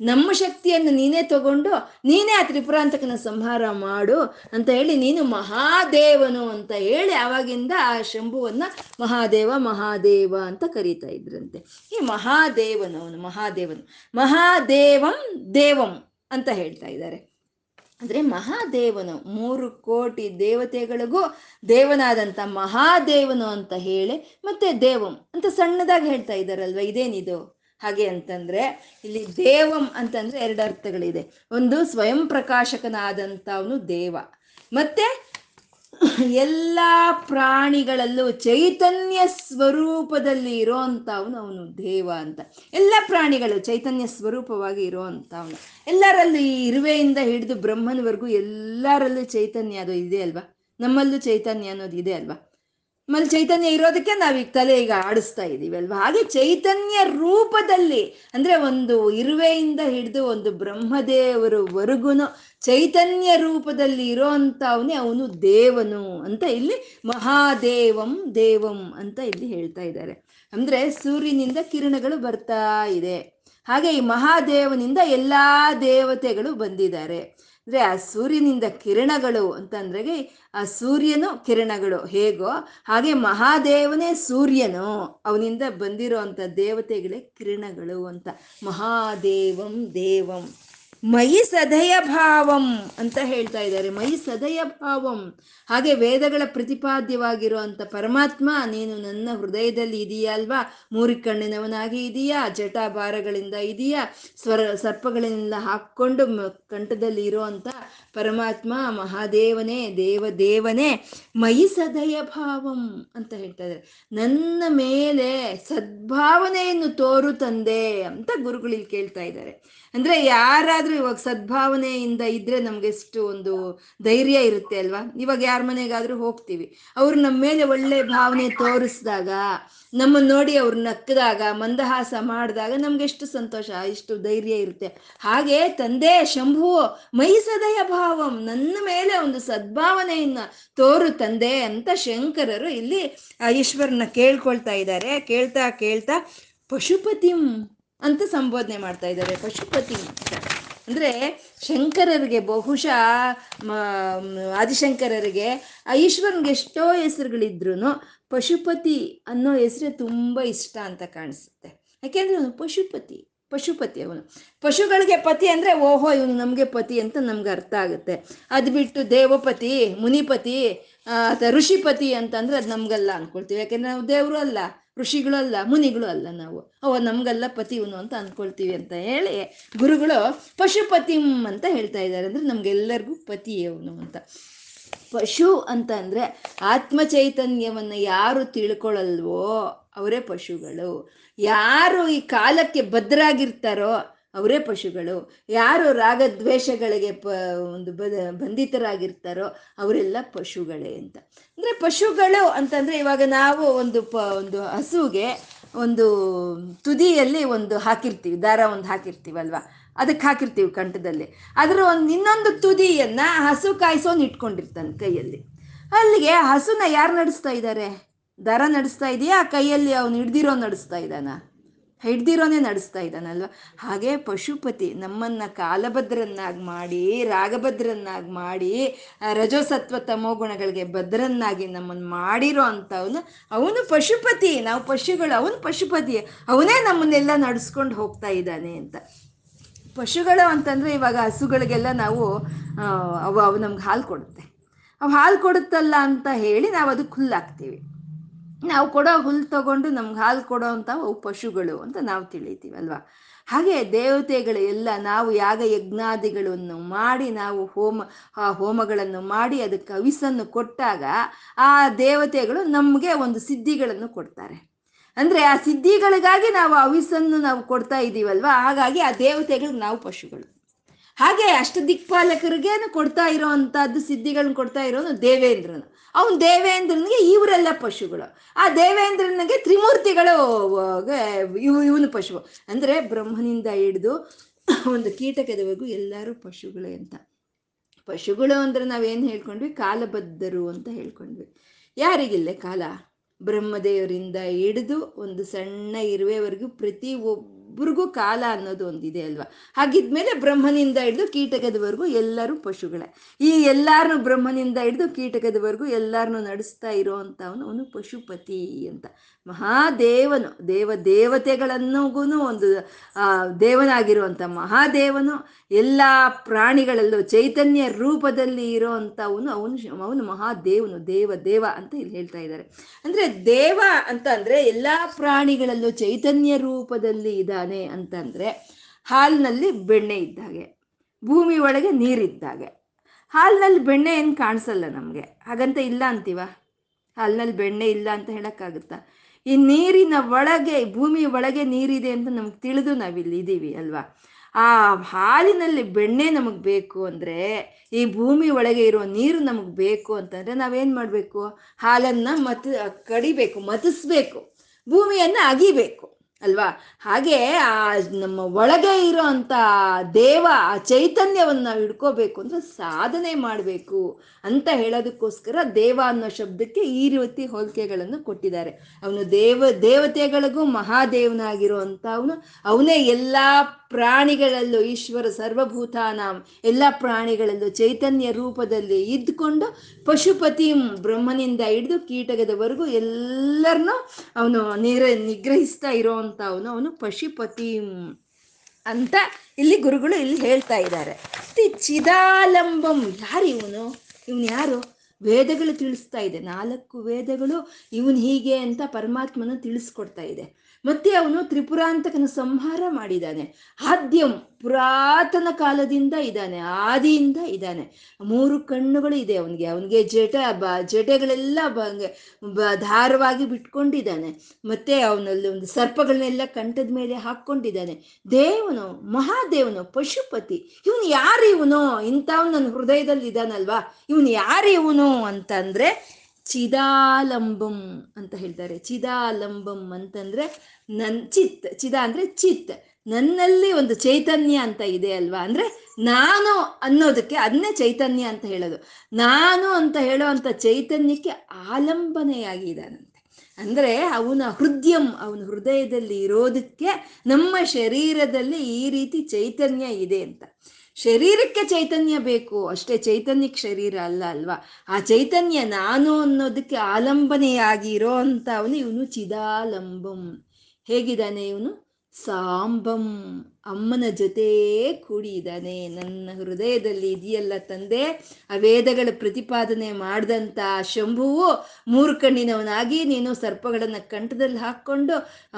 ನಮ್ಮ ಶಕ್ತಿಯನ್ನು ನೀನೇ ತಗೊಂಡು, ನೀನೇ ಆ ತ್ರಿಪುರಾಂತಕನ ಸಂಹಾರ ಮಾಡು ಅಂತ ಹೇಳಿ ನೀನು ಮಹಾದೇವನು ಅಂತ ಹೇಳಿ ಆವಾಗಿಂದ ಆ ಶಂಭುವನ್ನ ಮಹಾದೇವ ಮಹಾದೇವ ಅಂತ ಕರೀತಾ ಇದ್ರಂತೆ. ಈ ಮಹಾದೇವನು ಅವನು ಮಹಾದೇವನು, ಮಹಾದೇವಂ ದೇವಂ ಅಂತ ಹೇಳ್ತಾ ಇದ್ದಾರೆ. ಅಂದ್ರೆ ಮಹಾದೇವನು, ಮೂರು ಕೋಟಿ ದೇವತೆಗಳಿಗೂ ದೇವನಾದಂಥ ಮಹಾದೇವನು ಅಂತ ಹೇಳಿ ಮತ್ತೆ ದೇವಂ ಅಂತ ಸಣ್ಣದಾಗಿ ಹೇಳ್ತಾ ಇದ್ದಾರಲ್ವ ಇದೇನಿದು ಹಾಗೆ ಅಂತಂದ್ರೆ ಇಲ್ಲಿ ದೇವಂ ಅಂತಂದ್ರೆ ಎರಡು ಅರ್ಥಗಳಿದೆ. ಒಂದು ಸ್ವಯಂ ಪ್ರಕಾಶಕನಾದಂಥವನು ದೇವ. ಮತ್ತೆ ಎಲ್ಲ ಪ್ರಾಣಿಗಳಲ್ಲೂ ಚೈತನ್ಯ ಸ್ವರೂಪದಲ್ಲಿ ಇರೋಂಥವನು ಅವನು ದೇವ ಅಂತ. ಎಲ್ಲ ಪ್ರಾಣಿಗಳು ಚೈತನ್ಯ ಸ್ವರೂಪವಾಗಿ ಇರೋಂಥವನು ಎಲ್ಲರಲ್ಲೂ ಈ ಇರುವೆಯಿಂದ ಹಿಡಿದು ಬ್ರಹ್ಮನವರೆಗೂ ಎಲ್ಲರಲ್ಲೂ ಚೈತನ್ಯ ಅದು ಇದೆ ಅಲ್ವಾ? ನಮ್ಮಲ್ಲೂ ಚೈತನ್ಯ ಅನ್ನೋದು ಇದೆ ಅಲ್ವಾ? ನಮ್ಮಲ್ಲಿ ಚೈತನ್ಯ ಇರೋದಕ್ಕೆ ನಾವೀಗ ತಲೆ ಈಗ ಆಡಿಸ್ತಾ ಇದ್ದೀವಿ ಅಲ್ವಾ? ಹಾಗೆ ಚೈತನ್ಯ ರೂಪದಲ್ಲಿ ಅಂದ್ರೆ ಒಂದು ಇರುವೆಯಿಂದ ಹಿಡಿದು ಒಂದು ಬ್ರಹ್ಮದೇವರವರೆಗೂ ಚೈತನ್ಯ ರೂಪದಲ್ಲಿ ಇರೋಂಥವನೇ ಅವನು ದೇವನು ಅಂತ ಇಲ್ಲಿ ಮಹಾದೇವಂ ದೇವಂ ಅಂತ ಇಲ್ಲಿ ಹೇಳ್ತಾ ಇದ್ದಾರೆ. ಅಂದ್ರೆ ಸೂರ್ಯನಿಂದ ಕಿರಣಗಳು ಬರ್ತಾ ಇದೆ. ಹಾಗೆ ಈ ಮಹಾದೇವನಿಂದ ಎಲ್ಲಾ ದೇವತೆಗಳು ಬಂದಿದ್ದಾರೆ. ಅಂದ್ರೆ ಆ ಸೂರ್ಯನಿಂದ ಕಿರಣಗಳು ಅಂತಂದ್ರೆ ಆ ಸೂರ್ಯನು ಕಿರಣಗಳು. ಹೇಗೋ? ಹಾಗೆ ಮಹಾದೇವನೇ ಸೂರ್ಯನು. ಅವನಿಂದ ಬಂದಿರೋ ಅಂಥ ದೇವತೆಗಳೇ ಕಿರಣಗಳು ಅಂತ. ಮಹಾದೇವಂ ದೇವಂ. ಮಯಿ ಸದಯ ಭಾವಂ ಅಂತ ಹೇಳ್ತಾ ಇದ್ದಾರೆ. ಮೈ ಸದಯ ಭಾವಂ. ಹಾಗೆ ವೇದಗಳ ಪ್ರತಿಪಾದ್ಯವಾಗಿರುವಂಥ ಪರಮಾತ್ಮ, ನೀನು ನನ್ನ ಹೃದಯದಲ್ಲಿ ಇದೆಯಾ ಅಲ್ವಾ? ಮೂರಿ ಕಣ್ಣಿನವನಾಗಿ ಇದೆಯಾ? ಜಟಾಭಾರಗಳಿಂದ ಇದೆಯಾ? ಸ್ವರ, ಸರ್ಪಗಳಿಂದ ಹಾಕ್ಕೊಂಡು ಮ- ಕಂಠದಲ್ಲಿ ಇರುವಂತ ಪರಮಾತ್ಮ, ಮಹಾದೇವನೇ ದೇವ ದೇವನೇ ಮಯಿ ಸದಯ ಭಾವಂ ಅಂತ ಹೇಳ್ತಾ ಇದ್ದಾರೆ. ನನ್ನ ಮೇಲೆ ಸದ್ಭಾವನೆಯನ್ನು ತೋರು ತಂದೆ ಅಂತ ಗುರುಗಳು ಇಲ್ಲಿ ಕೇಳ್ತಾ ಇದ್ದಾರೆ. ಅಂದ್ರೆ ಯಾರಾದ್ರೂ ಇವಾಗ ಸದ್ಭಾವನೆಯಿಂದ ಇದ್ರೆ ನಮ್ಗೆ ಎಷ್ಟು ಒಂದು ಧೈರ್ಯ ಇರುತ್ತೆ ಅಲ್ವಾ? ಇವಾಗ ಯಾರ ಮನೆಗಾದ್ರೂ ಹೋಗ್ತೀವಿ. ಅವ್ರು ನಮ್ಮ ಮೇಲೆ ಒಳ್ಳೆ ಭಾವನೆ ತೋರಿಸಿದಾಗ ನಮ್ಮನ್ನ ನೋಡಿ ಅವ್ರು ನಕ್ಕದಾಗ, ಮಂದಹಾಸ ಮಾಡಿದಾಗ ನಮ್ಗೆ ಎಷ್ಟು ಸಂತೋಷ ಎಷ್ಟು ಧೈರ್ಯ ಇರುತ್ತೆ. ಹಾಗೆ ತಂದೆ ಶಂಭು ಮೈಸದಯ ಭಾವಂ, ನನ್ನ ಮೇಲೆ ಒಂದು ಸದ್ಭಾವನೆಯನ್ನ ತೋರು ತಂದೆ ಅಂತ ಶಂಕರರು ಇಲ್ಲಿ ಆ ಈಶ್ವರನ ಕೇಳ್ಕೊಳ್ತಾ ಇದ್ದಾರೆ. ಕೇಳ್ತಾ ಕೇಳ್ತಾ ಪಶುಪತಿಂ ಅಂತ ಸಂಬೋಧನೆ ಮಾಡ್ತಾ ಇದ್ದಾರೆ. ಪಶುಪತಿ. ಅಂದ್ರೆ ಶಂಕರರಿಗೆ ಬಹುಶಃ ಆದಿಶಂಕರರಿಗೆ ಈಶ್ವರನ್ಗೆ ಎಷ್ಟೋ ಹೆಸರುಗಳಿದ್ರು ಪಶುಪತಿ ಅನ್ನೋ ಹೆಸರೇ ತುಂಬಾ ಇಷ್ಟ ಅಂತ ಕಾಣಿಸುತ್ತೆ. ಯಾಕೆಂದ್ರೆ ಅವನು ಪಶುಪತಿ ಪಶುಪತಿ ಅವನು. ಪಶುಗಳಿಗೆ ಪತಿ ಅಂದ್ರೆ ಓಹೋ, ಇವನು ನಮಗೆ ಪತಿ ಅಂತ ನಮ್ಗೆ ಅರ್ಥ ಆಗುತ್ತೆ. ಅದು ಬಿಟ್ಟು ದೇವಪತಿ, ಮುನಿಪತಿ ಅಥವಾ ಋಷಿಪತಿ ಅಂತಂದ್ರೆ ಅದು ನಮ್ಗಲ್ಲ ಅನ್ಕೊಳ್ತೀವಿ. ಯಾಕೆಂದ್ರೆ ನಾವು ದೇವರು ಅಲ್ಲ. ಋಷಿಗಳು ಅಲ್ಲ, ಮುನಿಗಳು ಅಲ್ಲ ನಾವು. ಅವ ನಮ್ಗೆಲ್ಲ ಪತಿ ಇವನು ಅಂತ ಅಂದ್ಕೊಳ್ತೀವಿ ಅಂತ ಹೇಳಿ ಗುರುಗಳು ಪಶುಪತಿಂ ಅಂತ ಹೇಳ್ತಾ ಇದ್ದಾರೆ. ಅಂದ್ರೆ ನಮ್ಗೆಲ್ಲರಿಗೂ ಪತಿ ಅವನು ಅಂತ. ಪಶು ಅಂತ ಅಂದ್ರೆ ಆತ್ಮ ಚೈತನ್ಯವನ್ನ ಯಾರು ತಿಳ್ಕೊಳ್ಳಲ್ವೋ ಅವರೇ ಪಶುಗಳು. ಯಾರು ಈ ಕಾಲಕ್ಕೆ ಬದ್ಧರಾಗಿರ್ತಾರೋ ಅವರೇ ಪಶುಗಳು. ಯಾರು ರಾಗದ್ವೇಷಗಳಿಗೆ ಪ, ಒಂದು ಬಂಧಿತರಾಗಿರ್ತಾರೋ ಅವರೆಲ್ಲ ಪಶುಗಳೇ ಅಂತ. ಅಂದರೆ ಪಶುಗಳು ಅಂತಂದರೆ ಇವಾಗ ನಾವು ಒಂದು ಪ, ಒಂದು ಹಸುಗೆ ಒಂದು ತುದಿಯಲ್ಲಿ ಒಂದು ಹಾಕಿರ್ತೀವಿ, ದಾರ ಒಂದು ಹಾಕಿರ್ತೀವಲ್ವಾ ಅದಕ್ಕೆ ಹಾಕಿರ್ತೀವಿ ಕಂಠದಲ್ಲಿ. ಅದರ ಒಂದು ಇನ್ನೊಂದು ತುದಿಯನ್ನು ಹಸು ಕಾಯಿಸೋನ್ ಇಟ್ಕೊಂಡಿರ್ತಾನೆ ಕೈಯಲ್ಲಿ. ಅಲ್ಲಿಗೆ ಹಸುನ ಯಾರು ನಡೆಸ್ತಾ ಇದ್ದಾರೆ ದರ ನಡೆಸ್ತಾ ಇದೆಯಾ? ಕೈಯಲ್ಲಿ ಅವನು ಹಿಡ್ದಿರೋ ನಡೆಸ್ತಾ ಇದ್ದಾನ ಹಿಡ್ದಿರೋನೇ ನಡೆಸ್ತಾ ಇದ್ದಾನಲ್ವ? ಹಾಗೆ ಪಶುಪತಿ ನಮ್ಮನ್ನ ಕಾಲಭದ್ರನ್ನಾಗಿ ಮಾಡಿ, ರಾಗಭದ್ರನ್ನಾಗಿ ಮಾಡಿ ರಜೋಸತ್ವ ತಮೋ ಗುಣಗಳಿಗೆ ಭದ್ರನ್ನಾಗಿ ನಮ್ಮನ್ನು ಮಾಡಿರೋ ಅಂಥವನು ಅವನು ಪಶುಪತಿ. ನಾವು ಪಶುಗಳು, ಅವನು ಪಶುಪತಿ. ಅವನೇ ನಮ್ಮನ್ನೆಲ್ಲ ನಡೆಸ್ಕೊಂಡು ಹೋಗ್ತಾ ಇದ್ದಾನೆ ಅಂತ. ಪಶುಗಳು ಅಂತಂದ್ರೆ ಇವಾಗ ಹಸುಗಳಿಗೆಲ್ಲ ನಾವು ಅವು ಅವು ನಮ್ಗೆ ಹಾಲು ಕೊಡುತ್ತೆ. ಅವು ಹಾಲು ಕೊಡುತ್ತಲ್ಲ ಅಂತ ಹೇಳಿ ನಾವು ಅದಕ್ಕೆ ಹುಲ್ಲು ಹಾಕ್ತೀವಿ. ನಾವು ಕೊಡೋ ಹುಲ್ಲು ತಗೊಂಡು ನಮ್ಗೆ ಹಾಲು ಕೊಡೋ ಅಂತ ಪಶುಗಳು ಅಂತ ನಾವು ತಿಳಿತೀವಲ್ವಾ ಹಾಗೆ ದೇವತೆಗಳು ಎಲ್ಲ ನಾವು ಯಾಗ ಯಜ್ಞಾದಿಗಳನ್ನು ಮಾಡಿ ನಾವು ಹೋಮ, ಆ ಹೋಮಗಳನ್ನು ಮಾಡಿ ಅದಕ್ಕೆ ಅವಿಸನ್ನು ಕೊಟ್ಟಾಗ ಆ ದೇವತೆಗಳು ನಮಗೆ ಒಂದು ಸಿದ್ಧಿಗಳನ್ನು ಕೊಡ್ತಾರೆ. ಅಂದ್ರೆ ಆ ಸಿದ್ಧಿಗಳಿಗಾಗಿ ನಾವು ಅವಿಸನ್ನು ನಾವು ಕೊಡ್ತಾ ಇದ್ದೀವಲ್ವಾ ಹಾಗಾಗಿ ಆ ದೇವತೆಗಳಿಗೆ ನಾವು ಪಶುಗಳು. ಹಾಗೆ ಅಷ್ಟ ದಿಕ್ಪಾಲಕರಿಗೇನು ಕೊಡ್ತಾ ಇರೋ ಅಂಥದ್ದು ಸಿದ್ಧಿಗಳನ್ನ ಕೊಡ್ತಾ ಇರೋನು ದೇವೇಂದ್ರನು. ಅವನು ದೇವೇಂದ್ರನಿಗೆ ಇವರೆಲ್ಲ ಪಶುಗಳು. ಆ ದೇವೇಂದ್ರನಿಗೆ ತ್ರಿಮೂರ್ತಿಗಳು ಇವು, ಇವನು ಪಶು ಅಂದರೆ ಬ್ರಹ್ಮನಿಂದ ಹಿಡಿದು ಒಂದು ಕೀಟಕದವರೆಗೂ ಎಲ್ಲರೂ ಪಶುಗಳೇ ಅಂತ. ಪಶುಗಳು ಅಂದ್ರೆ ನಾವೇನು ಹೇಳ್ಕೊಂಡ್ವಿ? ಕಾಲಬದ್ಧರು ಅಂತ ಹೇಳ್ಕೊಂಡ್ವಿ. ಯಾರಿಗಿಲ್ಲೇ ಕಾಲ? ಬ್ರಹ್ಮದೇವರಿಂದ ಹಿಡಿದು ಒಂದು ಸಣ್ಣ ಇರುವೆವರೆಗೂ ಪ್ರತಿ ಒಬ್ರಿಗೂ ಕಾಲ ಅನ್ನೋದು ಒಂದಿದೆ ಅಲ್ವಾ? ಹಾಗಿದ್ಮೇಲೆ ಬ್ರಹ್ಮನಿಂದ ಹಿಡಿದು ಕೀಟಕದವರೆಗೂ ಎಲ್ಲರೂ ಪಶುಗಳೇ. ಈ ಎಲ್ಲಾರನ್ನು ಬ್ರಹ್ಮನಿಂದ ಹಿಡಿದು ಕೀಟಕದವರೆಗೂ ಎಲ್ಲಾರನ್ನು ನಡೆಸ್ತಾ ಇರೋವಂಥವನು ಅವನು ಪಶುಪತಿ ಅಂತ. ಮಹಾದೇವನು, ದೇವ ದೇವತೆಗಳನ್ನೂ ಒಂದು ದೇವನಾಗಿರುವಂಥ ಮಹಾದೇವನು, ಎಲ್ಲ ಪ್ರಾಣಿಗಳಲ್ಲೂ ಚೈತನ್ಯ ರೂಪದಲ್ಲಿ ಇರೋವಂಥವನು ಅವನು ಶ- ಅವನು ಮಹಾದೇವನು, ದೇವ ದೇವ ಅಂತ ಇಲ್ಲಿ ಹೇಳ್ತಾ ಇದ್ದಾರೆ. ಅಂದರೆ ದೇವ ಅಂತ ಅಂದರೆ ಎಲ್ಲ ಪ್ರಾಣಿಗಳಲ್ಲೂ ಚೈತನ್ಯ ರೂಪದಲ್ಲಿ ಇದ್ದಾನೆ ಅಂತಂದ್ರೆ ಹಾಲಿನಲ್ಲಿ ಬೆಣ್ಣೆ ಇದ್ದಾಗೆ ಭೂಮಿ ಒಳಗೆ ನೀರಿದ್ದಾಗೆ ಹಾಲಿನಲ್ಲಿ ಬೆಣ್ಣೆ ಏನು ಕಾಣಿಸಲ್ಲ ನಮಗೆ, ಹಾಗಂತ ಇಲ್ಲ ಅಂತೀವ? ಹಾಲಿನಲ್ಲಿ ಬೆಣ್ಣೆ ಇಲ್ಲ ಅಂತ ಹೇಳೋಕ್ಕಾಗುತ್ತಾ? ಈ ನೀರಿನ ಒಳಗೆ, ಭೂಮಿ ಒಳಗೆ ನೀರಿದೆ ಅಂತ ನಮ್ಗೆ ತಿಳಿದು ನಾವಿಲ್ಲಿ ಇದ್ದೀವಿ ಅಲ್ವಾ? ಆ ಹಾಲಿನಲ್ಲಿ ಬೆಣ್ಣೆ ನಮಗೆ ಬೇಕು ಅಂದರೆ, ಈ ಭೂಮಿ ಒಳಗೆ ಇರೋ ನೀರು ನಮಗೆ ಬೇಕು ಅಂತಂದರೆ ನಾವೇನು ಮಾಡಬೇಕು? ಹಾಲನ್ನು ಮತ, ಕಡಿಬೇಕು, ಮತಿಸ್ಬೇಕು, ಭೂಮಿಯನ್ನು ಅಗಿಬೇಕು. ಅಲ್ವಾ? ಹಾಗೆ, ಆ, ನಮ್ಮ ಒಳಗೆ ಇರೋ ಅಂಥ ದೇವ ಆ ಚೈತನ್ಯವನ್ನು ನಾವು ಹಿಡ್ಕೋಬೇಕು ಅಂದ್ರೆ ಸಾಧನೆ ಮಾಡಬೇಕು. ಅಂತ ಹೇಳೋದಕ್ಕೋಸ್ಕರ ದೇವ ಅನ್ನೋ ಶಬ್ದಕ್ಕೆ ಈ ರೀತಿ ಹೋಲಿಕೆಗಳನ್ನು ಕೊಟ್ಟಿದ್ದಾರೆ. ಅವನು ದೇವ, ದೇವತೆಗಳಿಗೂ ಮಹಾದೇವನಾಗಿರುವಂತ ಅವನು ಅವನೇ ಎಲ್ಲ ಪ್ರಾಣಿಗಳಲ್ಲೂ, ಈಶ್ವರ ಸರ್ವಭೂತಾನಾಂ, ಎಲ್ಲ ಪ್ರಾಣಿಗಳಲ್ಲೂ ಚೈತನ್ಯ ರೂಪದಲ್ಲಿ ಇದ್ದುಕೊಂಡು ಪಶುಪತಿ ಬ್ರಹ್ಮನಿಂದ ಹಿಡಿದು ಕೀಟಗದವರೆಗೂ ಎಲ್ಲರನ್ನೂ ಅವನು ನಿರ ನಿಗ್ರಹಿಸ್ತಾ ಇರೋವಂಥ ಅವನು ಅವನು ಪಶುಪತಿ ಅಂತ ಇಲ್ಲಿ ಗುರುಗಳು ಇಲ್ಲಿ ಹೇಳ್ತಾ ಇದ್ದಾರೆ. ಚಿದಾಲಂಬಂ ಯಾರು ಇವನು ಯಾರು? ವೇದಗಳು ತಿಳಿಸ್ತಾ ಇದೆ. ನಾಲ್ಕು ವೇದಗಳು ಇವನು ಹೀಗೆ ಅಂತ ಪರಮಾತ್ಮನ ತಿಳಿಸ್ಕೊಡ್ತಾ ಇದೆ. ಮತ್ತೆ ಅವನು ತ್ರಿಪುರಾಂತಕನ ಸಂಹಾರ ಮಾಡಿದ್ದಾನೆ. ಆದ್ಯಂ ಪುರಾತನ ಕಾಲದಿಂದ ಇದ್ದಾನೆ, ಆದಿಯಿಂದ ಇದ್ದಾನೆ. ಮೂರು ಕಣ್ಣುಗಳು ಇದೆ ಅವನಿಗೆ. ಅವನಿಗೆ ಜಟ, ಬ, ಜಟಗಳೆಲ್ಲ ಬ ಧಾರವಾಗಿ ಬಿಟ್ಕೊಂಡಿದ್ದಾನೆ. ಮತ್ತೆ ಅವನಲ್ಲಿ ಒಂದು ಸರ್ಪಗಳನ್ನೆಲ್ಲ ಕಂಠದ ಮೇಲೆ ಹಾಕ್ಕೊಂಡಿದ್ದಾನೆ. ದೇವನು, ಮಹಾದೇವನು, ಪಶುಪತಿ, ಇವನು ಯಾರು ಇವನು ಇಂಥವ್ ನನ್ನ ಹೃದಯದಲ್ಲಿ ಇದ್ದಾನಲ್ವಾ? ಇವನು ಯಾರು ಇವನು ಅಂತಂದ್ರೆ ಚಿದಾಲಂಬಂ ಅಂತ ಹೇಳ್ತಾರೆ. ಚಿದಾಲಂಬಂ ಅಂತಂದ್ರೆ ನನ್, ಚಿತ್, ಚಿದ ಅಂದ್ರೆ ಚಿತ್. ನನ್ನಲ್ಲಿ ಒಂದು ಚೈತನ್ಯ ಅಂತ ಇದೆ ಅಲ್ವಾ? ಅಂದ್ರೆ ನಾನು ಅನ್ನೋದಕ್ಕೆ ಅದನ್ನೇ ಚೈತನ್ಯ ಅಂತ ಹೇಳೋದು. ನಾನು ಅಂತ ಹೇಳೋವಂಥ ಚೈತನ್ಯಕ್ಕೆ ಆಲಂಬನೆಯಾಗಿದ್ದಾನಂತೆ. ಅಂದ್ರೆ ಅವನ ಹೃದಯಂ, ಅವನ ಹೃದಯದಲ್ಲಿ ಇರೋದಕ್ಕೆ ನಮ್ಮ ಶರೀರದಲ್ಲಿ ಈ ರೀತಿ ಚೈತನ್ಯ ಇದೆ ಅಂತ. ಶರೀರಕ್ಕೆ ಚೈತನ್ಯ ಬೇಕು. ಅಷ್ಟೇ ಚೈತನ್ಯಕ್ಕೆ ಶರೀರ ಅಲ್ಲ ಅಲ್ವಾ? ಆ ಚೈತನ್ಯ ನಾನು ಅನ್ನೋದಕ್ಕೆ ಆಲಂಬನೆಯಾಗಿ ಇರೋ ಅಂತ ಅವನು ಇವನು ಚಿದಾಲಂಬಂ. ಹೇಗಿದ್ದಾನೆ ಇವನು? ಸಾಂಬಂ. ಅಮ್ಮನ ಜೊತೆ ಕೂಡಿದಾನೆ. ನನ್ನ ಹೃದಯದಲ್ಲಿ ಇದೆಯಲ್ಲ ತಂದೆ. ಆ ವೇದಗಳ ಪ್ರತಿಪಾದನೆ ಮಾಡಿದಂಥ ಶಂಭುವು ಮೂರು ಕಣ್ಣಿನವನಾಗಿ ನೀನು ಸರ್ಪಗಳನ್ನು ಕಂಠದಲ್ಲಿ ಹಾಕ್ಕೊಂಡು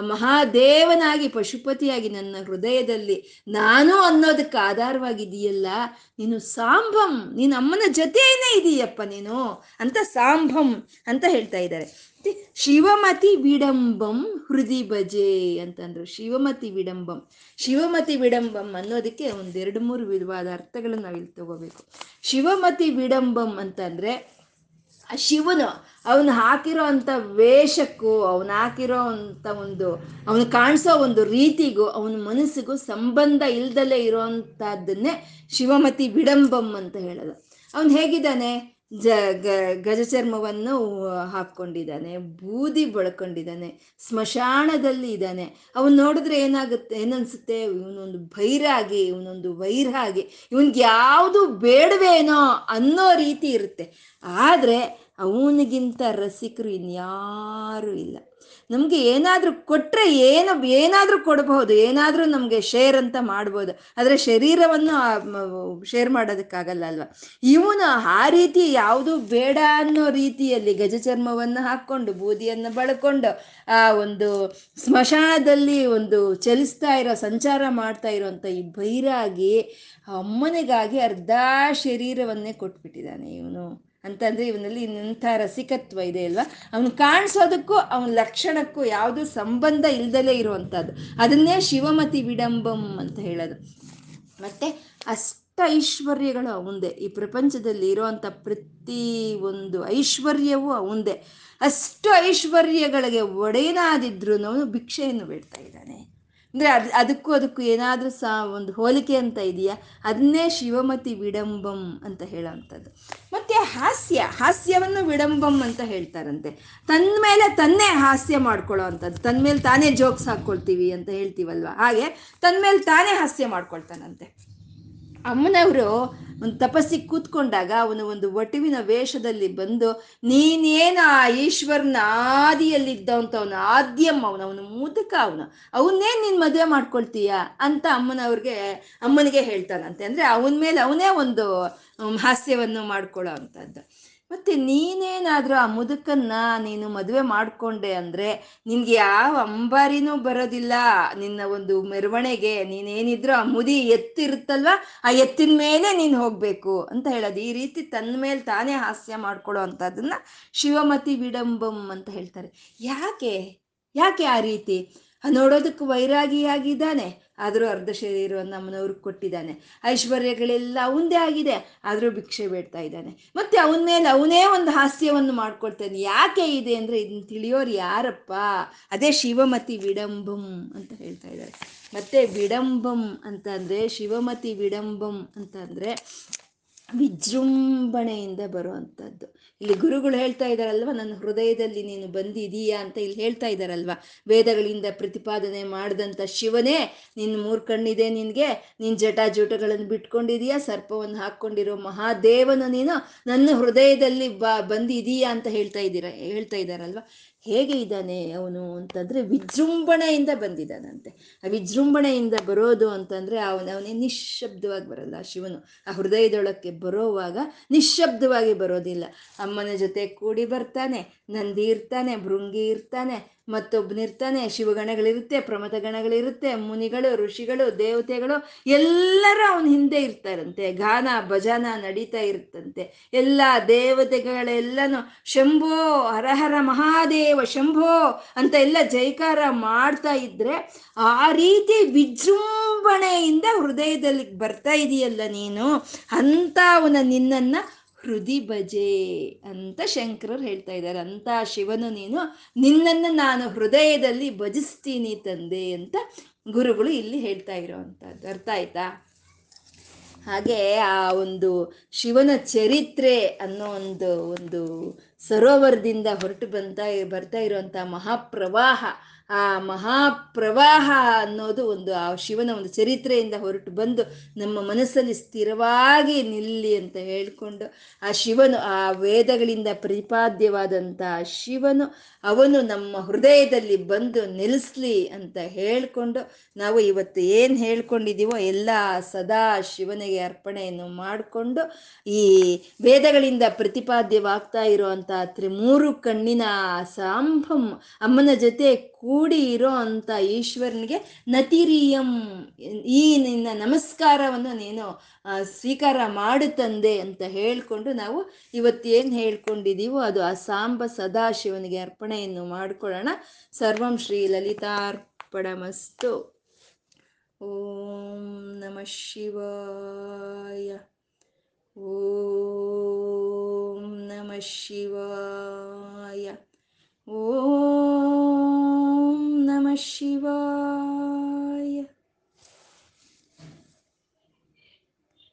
ಮಹಾದೇವನಾಗಿ ಪಶುಪತಿಯಾಗಿ ನನ್ನ ಹೃದಯದಲ್ಲಿ ನಾನು ಅನ್ನೋದಕ್ಕೆ ಆಧಾರವಾಗಿದೆಯಲ್ಲ. ನೀನು ಸಾಂಭಂ, ನೀನು ಅಮ್ಮನ ಜೊತೆಯೇ ಇದೀಯಪ್ಪ ನೀನು ಅಂತ ಸಾಂಭಂ ಅಂತ ಹೇಳ್ತಾ ಇದ್ದಾರೆ. ಶಿವಮತಿ ವಿಡಂಬಂ ಹೃದಿ ಭಜೆ ಅಂತಂದ್ರು. ಶಿವಮತಿ ವಿಡಂಬಂ. ಶಿವಮತಿ ವಿಡಂಬಂ ಅನ್ನೋದಕ್ಕೆ ಒಂದೆರಡು ಮೂರು ವಿಧವಾದ ಅರ್ಥಗಳನ್ನು ನಾವಿಲ್ಲಿ ತಗೋಬೇಕು. ಶಿವಮತಿ ವಿಡಂಬಂ ಅಂತಂದರೆ ಆ ಶಿವನು ಅವನು ಹಾಕಿರೋ ಅಂಥ ವೇಷಕ್ಕೂ, ಅವನು ಹಾಕಿರೋ ಅಂಥ ಒಂದು, ಅವನು ಕಾಣಿಸೋ ಒಂದು ರೀತಿಗೂ, ಅವನ ಮನಸ್ಸಿಗೂ ಸಂಬಂಧ ಇಲ್ದಲೇ ಇರೋವಂಥದ್ದನ್ನೇ ಶಿವಮತಿ ವಿಡಂಬಂ ಅಂತ ಹೇಳೋದು. ಅವನು ಹೇಗಿದ್ದಾನೆ? ಜ, ಗ, ಗಜಚರ್ಮವನ್ನು ಹಾಕ್ಕೊಂಡಿದ್ದಾನೆ, ಬೂದಿ ಬಳ್ಕೊಂಡಿದ್ದಾನೆ, ಸ್ಮಶಾನದಲ್ಲಿ ಇದ್ದಾನೆ. ಅವನು ನೋಡಿದ್ರೆ ಏನಾಗುತ್ತೆ, ಏನನ್ಸುತ್ತೆ? ಇವನೊಂದು ಭೈರಾಗಿ ಇವನೊಂದು ವೈರಾಗಿ, ಇವನ್ಗೆ ಯಾವುದು ಬೇಡವೇನೋ ಅನ್ನೋ ರೀತಿ ಇರುತ್ತೆ. ಆದರೆ ಅವನಿಗಿಂತ ರಸಿಕರು ಇನ್ಯಾರೂ ಇಲ್ಲ. ನಮಗೆ ಏನಾದರೂ ಕೊಟ್ರೆ ಏನು, ಏನಾದರೂ ಕೊಡಬಹುದು ಏನಾದರೂ ನಮಗೆ ಶೇರ್ ಅಂತ ಮಾಡ್ಬೋದು. ಆದರೆ ಶರೀರವನ್ನು ಶೇರ್ ಮಾಡೋದಕ್ಕಾಗಲ್ಲ ಅಲ್ವಾ? ಇವನು ಆ ರೀತಿ ಯಾವುದು ಬೇಡ ಅನ್ನೋ ರೀತಿಯಲ್ಲಿ ಗಜಚರ್ಮವನ್ನು ಹಾಕೊಂಡು ಬೂದಿಯನ್ನು ಬಳಕೊಂಡು, ಆ ಒಂದು ಸ್ಮಶಾನದಲ್ಲಿ ಒಂದು ಚಲಿಸ್ತಾ ಇರೋ, ಸಂಚಾರ ಮಾಡ್ತಾ ಇರೋಂಥ ಈ ಬೈರಾಗಿ ಅಮ್ಮನಿಗಾಗಿ ಅರ್ಧ ಶರೀರವನ್ನೇ ಕೊಟ್ಬಿಟ್ಟಿದ್ದಾನೆ ಇವನು. ಅಂತಂದ್ರೆ ಇವನಲ್ಲಿ ಇಂಥ ರಸಿಕತ್ವ ಇದೆ, ಅಲ್ವಾ? ಅವನು ಕಾಣಿಸೋದಕ್ಕೂ, ಅವನ ಲಕ್ಷಣಕ್ಕೂ ಯಾವುದು ಸಂಬಂಧ ಇಲ್ದಲೇ ಇರುವಂಥದ್ದು. ಅದನ್ನೇ ಶಿವಮತಿ ವಿಡಂಬಂ ಅಂತ ಹೇಳೋದು. ಮತ್ತೆ ಅಷ್ಟ ಐಶ್ವರ್ಯಗಳು ಅವಂದೇ. ಈ ಪ್ರಪಂಚದಲ್ಲಿ ಇರುವಂತ ಪ್ರತಿ ಒಂದು ಐಶ್ವರ್ಯವೂ ಅವಂದೇ. ಅಷ್ಟು ಐಶ್ವರ್ಯಗಳಿಗೆ ಒಡೆಯನಾದಿದ್ರು ಅವನು ಭಿಕ್ಷೆಯನ್ನು ಬೇಡ್ತಾ ಇದ್ದಾನೆ. ಅಂದರೆ ಅದು ಅದಕ್ಕೂ ಅದಕ್ಕೂ ಏನಾದರೂ ಸಹ ಒಂದು ಹೋಲಿಕೆ ಅಂತ ಇದೆಯಾ? ಅದನ್ನೇ ಶಿವಮತಿ ವಿಡಂಬಂ ಅಂತ ಹೇಳೋವಂಥದ್ದು ಮತ್ತು ಹಾಸ್ಯ, ಹಾಸ್ಯವನ್ನು ವಿಡಂಬಂ ಅಂತ ಹೇಳ್ತಾರಂತೆ. ತನ್ನ ಮೇಲೆ ತನ್ನೇ ಹಾಸ್ಯ ಮಾಡ್ಕೊಳ್ಳೋ ಅಂಥದ್ದು ತನ್ನ ಮೇಲೆ ತಾನೇ ಜೋಕ್ಸ್ ಹಾಕ್ಕೊಳ್ತೀವಿ ಅಂತ ಹೇಳ್ತೀವಲ್ವ? ಹಾಗೆ ತನ್ನ ಮೇಲೆ ತಾನೇ ಹಾಸ್ಯ ಮಾಡ್ಕೊಳ್ತಾನಂತೆ. ಅಮ್ಮನವರು ಒಂದು ತಪಸ್ಸಿ ಕೂತ್ಕೊಂಡಾಗ ಅವನು ಒಂದು ವಟುವಿನ ವೇಷದಲ್ಲಿ ಬಂದು, ನೀನೇನು ಆ ಈಶ್ವರನ ಆದಿಯಲ್ಲಿದ್ದಂಥವನು ಆದ್ಯಮ್ಮ ಅವನು ಅವನು ಮುದುಕ ಅವನು ಅವನ್ನೇ ನೀನು ಮದುವೆ ಮಾಡ್ಕೊಳ್ತೀಯ ಅಂತ ಅಮ್ಮನವ್ರಿಗೆ ಅಮ್ಮನಿಗೆ ಹೇಳ್ತಾನಂತೆ. ಅಂದರೆ ಅವನ ಮೇಲೆ ಅವನೇ ಒಂದು ಹಾಸ್ಯವನ್ನು ಮಾಡ್ಕೊಳ್ಳೋ ಅಂಥದ್ದು ಮತ್ತೆ ನೀನೇನಾದರೂ ಆ ಮುದುಕನ್ನ ನೀನು ಮದುವೆ ಮಾಡಿಕೊಂಡೆ ಅಂದ್ರೆ ನಿನ್ಗೆ ಯಾವ ಅಂಬಾರಿನೂ ಬರೋದಿಲ್ಲ. ನಿನ್ನ ಒಂದು ಮೆರವಣಿಗೆ, ನೀನೇನಿದ್ರು ಆ ಮುದಿ ಎತ್ತಿರುತ್ತಲ್ವಾ? ಆ ಎತ್ತಿನ ಮೇಲೆ ನೀನು ಹೋಗಬೇಕು ಅಂತ ಹೇಳೋದು. ಈ ರೀತಿ ತನ್ನ ಮೇಲೆ ತಾನೇ ಹಾಸ್ಯ ಮಾಡ್ಕೊಳ್ಳೋ ಅಂತದನ್ನ ಶಿವಮತಿ ವಿಡಂಬಂ ಅಂತ ಹೇಳ್ತಾರೆ. ಯಾಕೆ? ಯಾಕೆ ಆ ರೀತಿ? ನೋಡೋದಕ್ಕೆ ವೈರಾಗಿಯಾಗಿದ್ದಾನೆ. ಆದರೂ ಅರ್ಧ ಶರೀರವನ್ನು ನಮ್ಮನವ್ರಿಗೆ ಕೊಟ್ಟಿದ್ದಾನೆ. ಐಶ್ವರ್ಯಗಳೆಲ್ಲ ಅವಂದೇ ಆಗಿದೆ. ಆದರೂ ಭಿಕ್ಷೆ ಬೇಡ್ತಾ ಇದ್ದಾನೆ. ಮತ್ತೆ ಅವನ ಮೇಲೆ ಅವನೇ ಒಂದು ಹಾಸ್ಯವನ್ನು ಮಾಡ್ಕೊಳ್ತಾನೆ. ಯಾಕೆ ಇದೆ ಅಂದರೆ ಇದನ್ನ ತಿಳಿಯೋರು ಯಾರಪ್ಪ? ಅದೇ ಶಿವಮತಿ ವಿಡಂಬಂ ಅಂತ ಹೇಳ್ತಾ ಇದ್ದಾರೆ. ಮತ್ತೆ ವಿಡಂಬಂ ಅಂತ ಅಂದರೆ ಶಿವಮತಿ ವಿಡಂಬಂ ಅಂತ ಅಂದರೆ ವಿಜೃಂಭಣೆಯಿಂದ ಬರುವಂಥದ್ದು ಇಲ್ಲಿ ಗುರುಗಳು ಹೇಳ್ತಾ ಇದ್ದಾರಲ್ವ, ನನ್ನ ಹೃದಯದಲ್ಲಿ ನೀನು ಬಂದಿದೀಯಾ ಅಂತ ಇಲ್ಲಿ ಹೇಳ್ತಾ ಇದ್ದಾರಲ್ವ. ವೇದಗಳಿಂದ ಪ್ರತಿಪಾದನೆ ಮಾಡಿದಂಥ ಶಿವನೇ, ನಿನ್ನ ಮೂರು ಕಣ್ಣಿದೆ ನಿನಗೆ, ನಿನ್ನ ಜಟಾಜೂಟಗಳನ್ನು ಬಿಟ್ಕೊಂಡಿದೀಯಾ ಸರ್ಪವನ್ನು ಹಾಕ್ಕೊಂಡಿರೋ ಮಹಾದೇವನು ನೀನು ನನ್ನ ಹೃದಯದಲ್ಲಿ ಬ ಬಂದಿದೀಯಾ ಅಂತ ಹೇಳ್ತಾ ಇದ್ದೀರ, ಹೇಳ್ತಾ ಇದ್ದಾರಲ್ವ. ಹೇಗೆ ಇದ್ದಾನೆ ಅವನು ಅಂತಂದರೆ ವಿಜೃಂಭಣೆಯಿಂದ ಬಂದಿದ್ದಾನಂತೆ. ಆ ವಿಜೃಂಭಣೆಯಿಂದ ಬರೋದು ಅಂತಂದರೆ ಅವನ, ಅವನೇ ನಿಶ್ಶಬ್ದವಾಗಿ ಬರಲ್ಲ. ಶಿವನು ಆ ಹೃದಯದೊಳಕ್ಕೆ ಬರೋವಾಗ ನಿಶ್ಶಬ್ದವಾಗಿ ಬರೋದಿಲ್ಲ. ಅಮ್ಮನ ಜೊತೆ ಕೂಡಿ ಬರ್ತಾನೆ, ನಂದಿ ಇರ್ತಾನೆ, ಭೃಂಗಿ ಇರ್ತಾನೆ ಮತ್ತೊಬ್ಬನಿರ್ತಾನೆ ಶಿವಗಣಗಳಿರುತ್ತೆ ಪ್ರಮಥ ಗಣಗಳಿರುತ್ತೆ ಮುನಿಗಳು, ಋಷಿಗಳು, ದೇವತೆಗಳು, ಎಲ್ಲರೂ ಅವನ ಹಿಂದೆ ಇರ್ತಾರಂತೆ. ಗಾನ, ಭಜನ ನಡೀತಾ ಇರುತ್ತಂತೆ. ಎಲ್ಲ ದೇವತೆಗಳೆಲ್ಲನೂ, ಶಂಭೋ ಹರಹರ ಮಹಾದೇವ, ಶಂಭೋ ಅಂತ ಎಲ್ಲ ಜೈಕಾರ ಮಾಡ್ತಾ ಇದ್ರೆ, ಆ ರೀತಿ ವಿಜೃಂಭಣೆಯಿಂದ ಹೃದಯದಲ್ಲಿ ಬರ್ತಾ ಇದೆಯಲ್ಲ ನೀನು? ಅಂತ ಅವನ ನಿನ್ನನ್ನು ಹೃದಿ ಭಜೆ ಅಂತ ಶಂಕರರು ಹೇಳ್ತಾ ಇದ್ದಾರೆ. ಅಂತ ಶಿವನು ನೀನು, ನಿನ್ನನ್ನು ನಾನು ಹೃದಯದಲ್ಲಿ ಭಜಿಸ್ತೀನಿ ತಂದೆ ಅಂತ ಗುರುಗಳು ಇಲ್ಲಿ ಹೇಳ್ತಾ ಇರೋವಂಥದ್ದು. ಅರ್ಥ ಆಯ್ತಾ? ಹಾಗೆ ಆ ಒಂದು ಶಿವನ ಚರಿತ್ರೆ ಅನ್ನೋ ಒಂದು ಒಂದು ಸರೋವರದಿಂದ ಹೊರಟು ಬಂತ, ಬರ್ತಾ ಇರುವಂಥ ಮಹಾಪ್ರವಾಹ ಆ ಮಹಾಪ್ರವಾಹ ಅನ್ನೋದು ಒಂದು, ಆ ಶಿವನ ಒಂದು ಚರಿತ್ರೆಯಿಂದ ಹೊರಟು ಬಂದು ನಮ್ಮ ಮನಸ್ಸಲ್ಲಿ ಸ್ಥಿರವಾಗಿ ನಿಲ್ಲಿ ಅಂತ ಹೇಳ್ಕೊಂಡು, ಆ ಶಿವನು ಆ ವೇದಗಳಿಂದ ಪ್ರತಿಪಾದ್ಯವಾದಂಥ ಶಿವನು ಅವನು ನಮ್ಮ ಹೃದಯದಲ್ಲಿ ಬಂದು ನಿಲ್ಲಿಸ್ಲಿ ಅಂತ ಹೇಳ್ಕೊಂಡು, ನಾವು ಇವತ್ತು ಏನು ಹೇಳ್ಕೊಂಡಿದ್ದೀವೋ ಎಲ್ಲ ಸದಾ ಶಿವನಿಗೆ ಅರ್ಪಣೆಯನ್ನು ಮಾಡಿಕೊಂಡು, ಈ ವೇದಗಳಿಂದ ಪ್ರತಿಪಾದ್ಯವಾಗ್ತಾ ಇರುವಂಥ ತ್ರಿಮೂರು ಕಣ್ಣಿನ ಸಾಂಭಂ ಅಮ್ಮನ ಜೊತೆ ಕೂಡಿ ಇರೋ ಅಂತ ಈಶ್ವರನಿಗೆ ನತಿರಿಯಂ, ಈ ನಿನ್ನ ನಮಸ್ಕಾರವನ್ನು ನೀನು ಸ್ವೀಕಾರ ಮಾಡು ತಂದೆ ಅಂತ ಹೇಳ್ಕೊಂಡು ನಾವು ಇವತ್ತೇನು ಹೇಳ್ಕೊಂಡಿದ್ದೀವೋ ಅದು ಆ ಸಾಂಬ ಸದಾಶಿವನಿಗೆ ಅರ್ಪಣೆಯನ್ನು ಮಾಡಿಕೊಳ್ಳೋಣ. ಸರ್ವಂ ಶ್ರೀ ಲಲಿತಾರ್ಪಣಮಸ್ತು. ಓಂ ನಮಃ ಶಿವಾಯ. ಓಂ ನಮಃ ಶಿವಾಯ. ॐ नमः शिवाय।